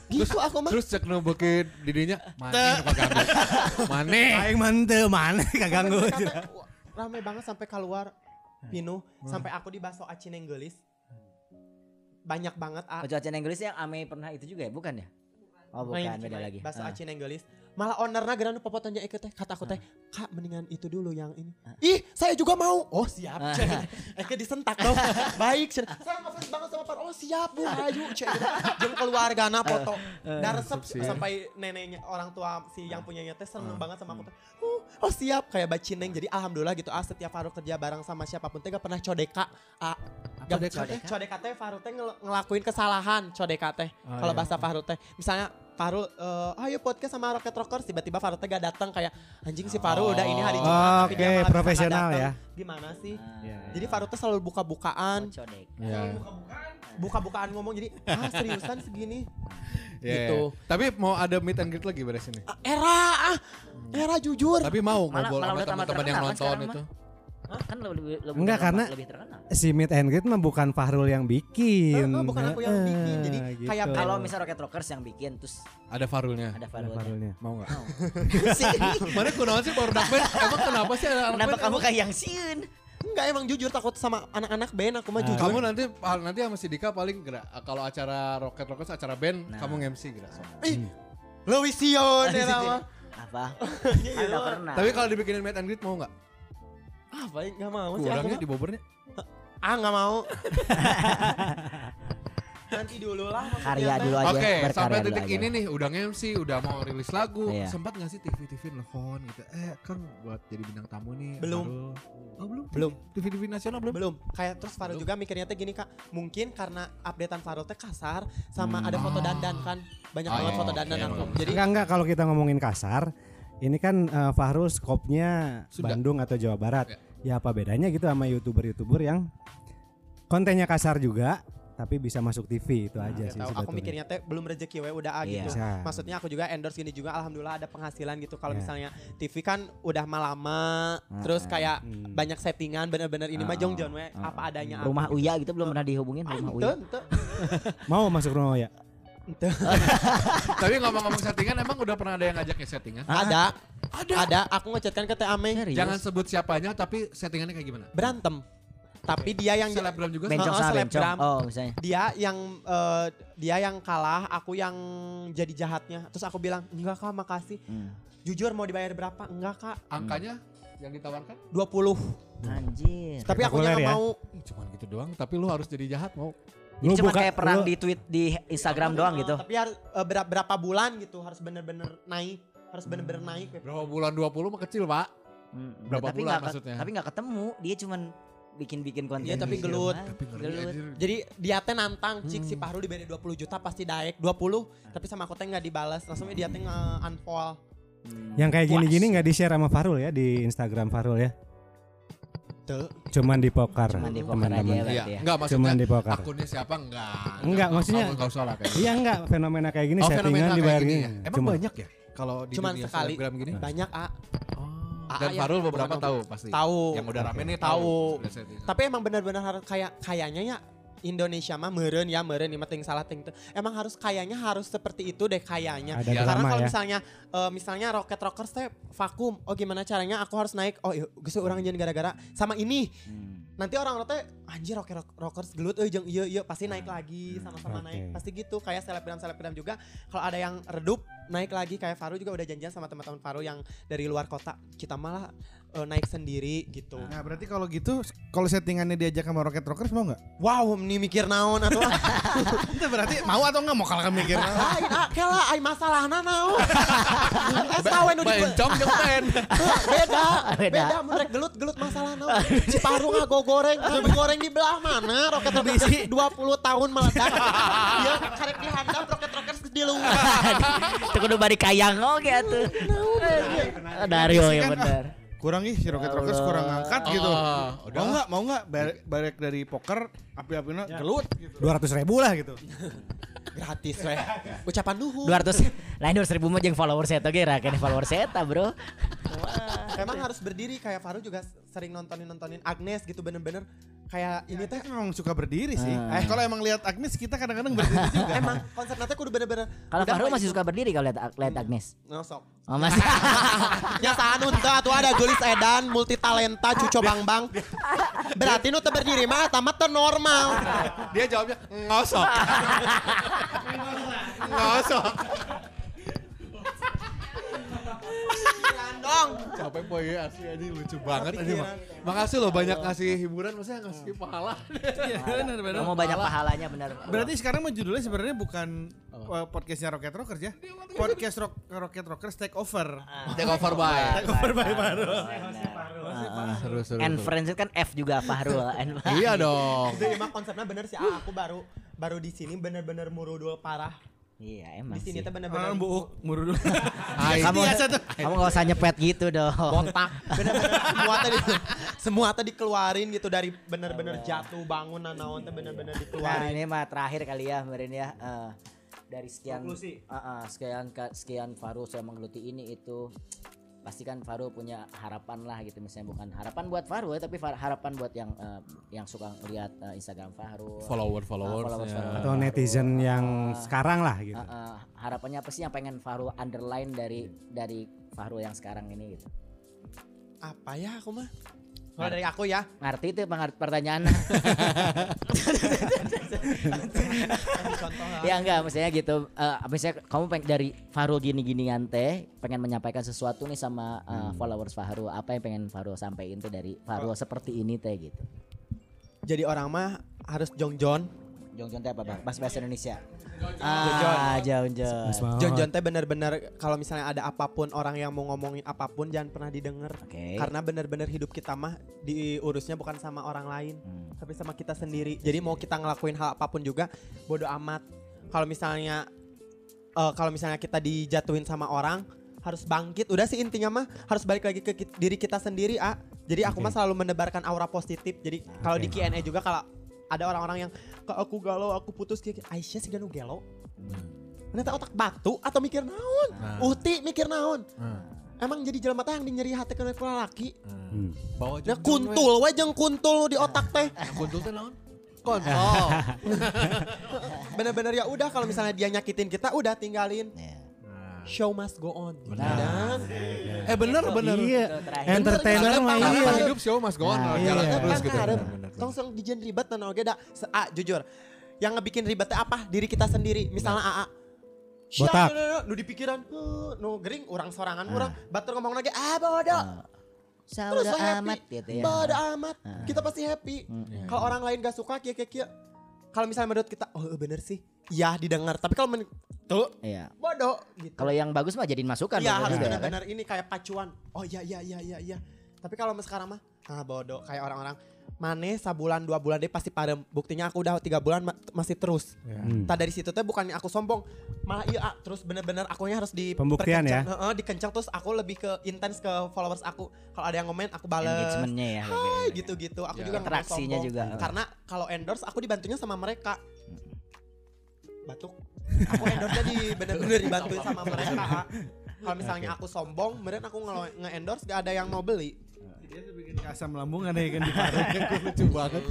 gitu aku mah. Terus cek beukeun didinya maneh nu kaganggu. Maneh. Aing manteu mana kaganggu. Wah, rame banget sampai keluar pinuh sampai aku di baso acin gelis. Banyak banget ah. Baca Aceh Inggris yang Ame pernah itu juga ya, bukan ya? Oh, bukan, main beda lagi. Baso Ah. acin gelis. Malah ownernya geran popotannya ikut teh kata aku teh, "Kak, mendingan itu dulu yang ini." Ih, saya juga mau. Oh, siap. Cek. Eke disentak dong. Baik. Saya ngefans banget sama Par. Oh, siap, Bu. Ayo, Cek. Jeung keluargana foto. Dan resep sih. sampai neneknya orang tua si yang punyanya teh seneng banget sama aku teh. Uh, oh, siap kayak bacineng. Jadi alhamdulillah gitu ah setiap Faru kerja bareng sama siapa pun teh gak pernah codeka. Ah, gak Codeka? codeka. Teh Faru teh ngel- ngelakuin kesalahan codeka teh. Oh, Kalau iya. bahasa Faru teh. Misalnya Faru, eh, ayo podcast sama Rocket Rockers tiba-tiba Faru teh gak datang kayak anjing si Faru udah ini hari Oh, Jumat tapi dia oke, bisa profesional ya. Gimana sih? Iya, Jadi Faru teh selalu buka-bukaan, Oh, codek. Iya. buka-bukaan ngomong jadi ah seriusan segini. Iya, Gitu. iya. Tapi mau ada meet and greet lagi beres ini. Ah, Era, ah, era jujur. Tapi mau ngobrol sama teman-teman yang terkenal kan nonton Kan lebih, lebih Enggak, karena- lebih terkenal. Si meet and greet mah bukan Fahrul yang bikin. Eh, bukan aku yang bikin. Jadi Eh, kayak gitu. Kalau misal Rocket Rockers yang bikin terus Ada Farulnya. ada Ada Farulnya. Fahrulnya. Mau nggak? Mau. Mana kunaon sih baru band? Emang kenapa sih ada anak Kenapa kamu kayak yang siun? enggak emang jujur takut sama anak-anak band aku mah Ah. jujur. Kamu nanti ah, nanti sama si Dika paling gerak kalau acara Rocket Rockers acara band Nah. kamu MC gerak. sok. Ih, lo vision era mah. Apa? Iya, Kan pernah. Tapi kalau dibikinin meet and greet mau nggak? Apa ya enggak mau sih Kurangnya di bobernya. Ah enggak mau. Nanti dulu lah Karya dulu aja. Oke, sampai titik aja. ini nih udah MC, udah mau rilis lagu. Iya. Sempat nggak sih TV-TV nelfon gitu? Eh, kan buat jadi bintang tamu nih. Belum. Oh, belum. Belum. TV-TV nasional belum. Belum. Kayak terus Farul juga mikirnya teh gini Kak. Mungkin karena updatean Farul teh kasar sama ada foto dandan kan. Banyak Oh, banget iya, foto dandan aku. Jadi Enggak enggak kalau kita ngomongin kasar, ini kan eh, Fahrul skopnya Sudah. Bandung atau Jawa Barat. Ya. Ya apa bedanya gitu sama youtuber-youtuber yang kontennya kasar juga tapi bisa masuk TV itu aja Nggak sih tahu, aku mikirnya teh belum rezeki we udah ah Iya. gitu. Bisa. Maksudnya aku juga endorse gini juga alhamdulillah ada penghasilan gitu. Kalau Iya. misalnya TV kan udah malama, terus kayak Hmm. banyak settingan bener-bener ini mah Ah, jong John we ah, apa adanya. Rumah Uya gitu belum pernah dihubungin rumah Uya. Mau masuk rumah ya? Tapi ngomong-ngomong settingan emang udah pernah ada yang ngajaknya settingan? Ada. Ada. Ada. Aku ngechatkan ke Teh Ame. Serius? Jangan sebut siapanya tapi settingannya kayak gimana? Berantem. Tapi dia yang Selebgram juga Bencong Oh, sama selebgram. bencong. Oh, misalnya. dia yang eh, dia yang kalah, aku yang jadi jahatnya. Terus aku bilang, "Enggak, Kak, makasih." Hmm. Jujur mau dibayar berapa? Enggak, Kak. angkanya yang ditawarkan? 20. Anjir. Tapi aku nggak ya. mau. Cuman gitu doang, tapi lu harus jadi jahat mau. Jadi Lu cuma buka- kayak perang lu- di tweet di Instagram doang gitu. Tapi harus eh, ber- berapa bulan gitu harus bener-bener naik. Harus bener-bener naik. Beb. Berapa bulan 20 mah kecil, Pak. Hmm, Berapa tapi bulan ke- maksudnya? Tapi nggak ketemu, dia cuman bikin-bikin konten. Iya, tapi di gelut. Tapi Gelut. Jadi dia teh nantang cik si Pahru diberi 20 juta pasti daek 20 tapi sama aku teh nggak dibalas langsung dia teh nge-unfollow Hmm. Yang kayak gini-gini nggak di-share sama Fahrul ya di Instagram Fahrul ya? Tuh. Cuman di pokar, Cuman di poker aja teman-teman. berarti Iya, ya. enggak maksudnya Cuman di pokar. akunnya siapa enggak. Enggak, maksudnya- enggak usah lah kayak gitu. Iya enggak fenomena kayak gini Oh, settingan dibayar gini. gini ya? Emang Cuma- banyak ya kalau di Cuman dunia sekali. selebgram gini? banyak ah Oh. Dan yang Farul beberapa tahu pasti. tahu Yang udah rame nih Tahu. Tapi emang benar-benar kayak kayaknya ya Indonesia mah meren ya meren ini mah ting salah ting emang harus kayaknya harus seperti itu deh kayaknya. Ada Ya, karena kalau ya. misalnya eh, misalnya Rocket Rockers teh vakum oh gimana caranya aku harus naik? Oh iya geus orang jangan gara-gara sama ini. Hmm. nanti orang teh anjir Rocket Rock- Rockers gelut euy jeung iya iya pasti naik lagi sama-sama Oke. naik. Pasti gitu kayak selebgram-selebgram juga. Kalau ada yang redup naik lagi kayak Faru juga udah janjian sama teman-teman Faru yang dari luar kota. Kita malah eh, naik sendiri gitu Nah berarti kalau gitu kalau settingannya diajak sama Rocket Rockers mau nggak? wow ini mikir naon atau Itu berarti mau atau nggak mau kalau kamu mikir? lain ah kela ai masalah naon es kawen nu di Bencong jeung pen. beda Beda. beda mereka gelut gelut masalah naon si Faru ngago goreng ngago goreng di belah mana Rocket Rockers 20 tahun meledak dia karek dihandap Rocket Rockers di luar kudu bari kayang oke atuh. Dario ya Kan, ah, benar. Kurang ih si Rocket Rockers kurang ngangkat gitu. Oh, udah. Mau nggak? Mau nggak? Balik, balik dari poker api-apinya gelut gitu. 200 ribu lah gitu. gratis weh. Ucapan nuhun. 200 lain 200 ribu mah jeung followers eta ge ra kene followers eta bro Emang harus berdiri kayak Faru juga sering nontonin nontonin Agnes gitu bener-bener kayak ini teh emang suka berdiri sih. Ah. Eh kalau emang lihat Agnes kita kadang-kadang berdiri juga. emang konsep nanti kudu bener-bener kalau udah mah masih itu. suka berdiri kalau lihat lihat Agnes Ngosok. oh masih Ya saan unta tuh ada Gulis Edan multi talenta Cuco Bang Bang. Berarti nu berdiri mah tamat teu normal. Dia jawabnya ngosok. ngosok. Dong. Capek boy asli ini lucu banget ini. Makasih loh banyak ngasih hiburan maksudnya ngasih pahala. benar benar. mau banyak pahalanya benar Berarti sekarang mah judulnya sebenarnya bukan uh, podcastnya Rocket Rockers ya. Podcast Rock, Rocket Rockers Take Over. Take over by. Take over by Baru. Seru seru. and friends itu kan F juga Fahrul and Iya dong. Itu emang konsepnya bener sih. Ah, aku baru baru di sini bener-bener murudul parah. Iya emang Di sini bener-bener buuk muru dulu. Hai. kamu Biasa tuh. kamu gak usah nyepet gitu dong. Botak. Semua tadi semua tadi dikeluarin gitu dari bener-bener jatuh bangun nah naon teh bener-bener Nah dikeluarin. ini mah terakhir kali ya kemarin ya. Eh, dari sekian Ah, ah, sekian sekian Faru saya menggeluti ini itu pasti kan Faru punya harapan lah gitu misalnya bukan harapan buat Faru ya, tapi far- harapan buat yang eh, yang suka lihat Instagram Faru Follower Ah, followers. followers, followers. Atau netizen yang sekarang lah gitu. Ah, ah, harapannya apa sih yang pengen Faru underline dari dari Faru yang sekarang ini gitu apa ya aku mah kalau dari aku ya. Ngerti itu pertanyaan. Ya enggak maksudnya gitu. Eh misalnya kamu pengen dari Farul gini-ginian teh pengen menyampaikan sesuatu nih sama eh, followers Farul apa yang pengen Farul sampaikan tuh dari Farul seperti ini teh gitu? Jadi orang mah harus jongjon. Jongjon teh apa bang? Bahasa bahasa Indonesia ah Jongjon Jongjon teh bener-bener kalau misalnya ada apa pun orang yang mau ngomongin apa pun jangan pernah didengar. Oke. karena bener-bener hidup kita mah diurusnya bukan sama orang lain Hmm. tapi sama kita sendiri. Jadi mau kita ngelakuin hal apa pun juga bodo amat. Kalau misalnya eh, kalau misalnya kita dijatuhin sama orang harus bangkit. Udah sih intinya mah harus balik lagi ke diri kita sendiri ah jadi aku mah selalu menebarkan aura positif. Jadi kalau di Q&A juga kalau ada orang-orang yang ke aku galau aku putus kayak Aisyah sih ganu galau Mana teh otak batu atau mikir naon? Uhti mikir naon? Emang jadi jelema teh yang nyeri hati kena kula laki. Hmm. Bawa Ya kuntul we jeung kuntul di otak teh. Kuntul teh naon? Kontol. Bener-bener ya udah kalau misalnya dia nyakitin kita udah tinggalin. Ya. Show must go on. Nah. Dan Eh bener bener. Iya. Entertainer Bener, mah iya. Pas hidup show mas go on Nah, jalan iya. terus kan gitu. Tong sering dijen ribet dan oke dah. Se- ah, jujur. Yang ngebikin ribet teh apa? Diri kita sendiri. Misalnya AA. Sia, Botak. nu- nu- nu, nu di pikiran, "Heuh, nu gering, orang sorangan orang, batur ngomong lagi, ah bodoh. Terus Sauda lo happy. amat gitu ya. Bodo amat. Kita pasti happy. Kalau orang lain gak suka kia kia kia. Kalau misalnya menurut kita, oh bener sih. Ya didengar. Tapi kalau men tuh Iya. bodoh gitu. Kalau yang bagus mah jadiin masukan. Iya harus kan? benar-benar ini kayak pacuan. Oh iya iya iya iya iya. Tapi kalau sekarang mah ah bodoh kayak orang-orang Mane sabulan dua bulan deh pasti pada buktinya aku udah tiga bulan ma- masih terus. Hmm. Tak dari situ teh bukannya aku sombong, malah iya ah, terus bener-bener akunya harus di Pembuktian ya? Heeh, dikencang terus aku lebih ke intens ke followers aku. Kalau ada yang komen aku bales. Engagementnya ya. Hai gitu-gitu. Aku Ya. juga Interaksinya juga. Karena kalau endorse aku dibantunya sama mereka. Batuk. Aku endorse di bener-bener dibantuin sama mereka. Kalau misalnya aku sombong, meren aku nge- nge-endorse gak ada yang mau beli. Dia tuh bikin asam lambung ada ya kan di. Lucu banget.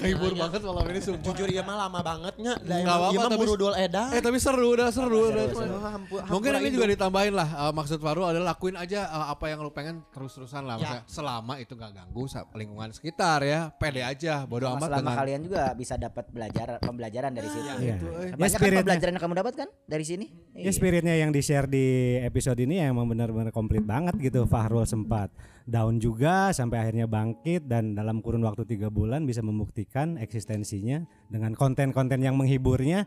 Hibur banget malam ini sumpah. Jujur iya mah lama bangetnya. Lah Nggak emang apa-apa, iya tapi- murudul edan. Eh tapi seru udah seru udah. Hampu- Mungkin ini juga ditambahin lah eh, maksud Faru adalah lakuin aja eh, apa yang lu pengen terus-terusan lah Ya. Selama itu nggak ganggu lingkungan sekitar ya pede aja bodo amat selama dengan kalian juga bisa dapat belajar pembelajaran dari situ. Iya. itu, eh. Ya Banyak kan spiritnya, pembelajaran yang kamu dapat kan dari sini? ya spiritnya yang di share di episode ini yang emang benar-benar komplit banget gitu. Fahrul sempat down juga sampai akhirnya bangkit dan dalam kurun waktu tiga bulan bisa membuktikan eksistensinya dengan konten-konten yang menghiburnya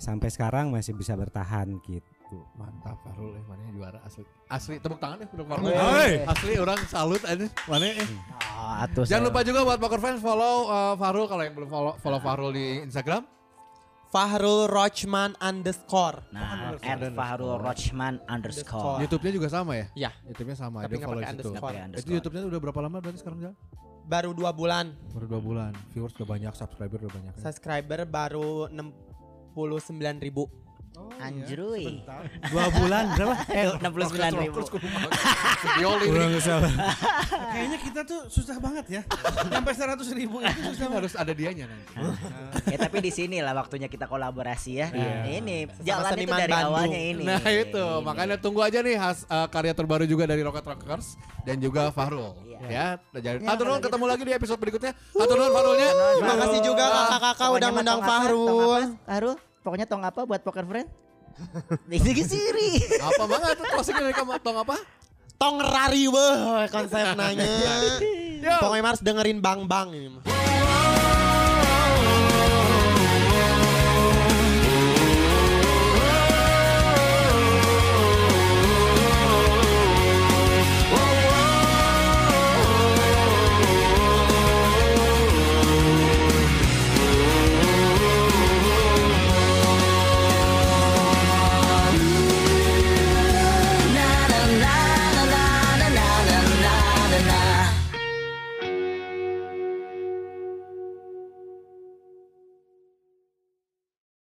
sampai sekarang masih bisa bertahan gitu. mantap Farul. Eh mana juara? Asli. Asli tepuk tangan ya udah Farul. Asli orang salut aja. Mana eh? Oh, atuh jangan saya- lupa juga buat Poker fans follow eh, Farul. Kalau yang belum follow follow Farul di Instagram Fahrul Rochman underscore. Nah, at. Fahrul Rochman underscore. YouTube-nya juga sama ya Ya, YouTube-nya sama Tapi dia nggak follow situ itu. YouTube-nya udah berapa lama berarti sekarang Jal? baru dua bulan. baru dua bulan viewers udah banyak subscriber udah banyak ya. Subscriber baru 69 ribu. Anjruy. Dua bulan berapa? Eh, 69 ribu. Violi ini Kurang sabar. Kayaknya kita tuh susah banget ya. Sampai 100 ribu itu susah banget. harus ada dianya nanti. ya tapi di sini lah waktunya kita kolaborasi ya. Ini Sama jalan itu dari Bandung. awalnya ini. Nah itu Ini. makanya tunggu aja nih has, uh, karya terbaru juga dari Rocket Rockers dan juga Fahrul. Iya. Ya, jadi Ya, Hatur nuhun, kalau ketemu lagi di episode berikutnya. Hatur nuhun Fahrulnya. Terima kasih juga kakak-kakak udah ngundang apa, Fahrul. Fahrul, pokoknya tong apa buat poker friend? Ini siri. Apa banget tuh closingnya dari kamu tong apa? Tong rari weh konsep nanya. Pokoknya harus dengerin Bang Bang ini mah.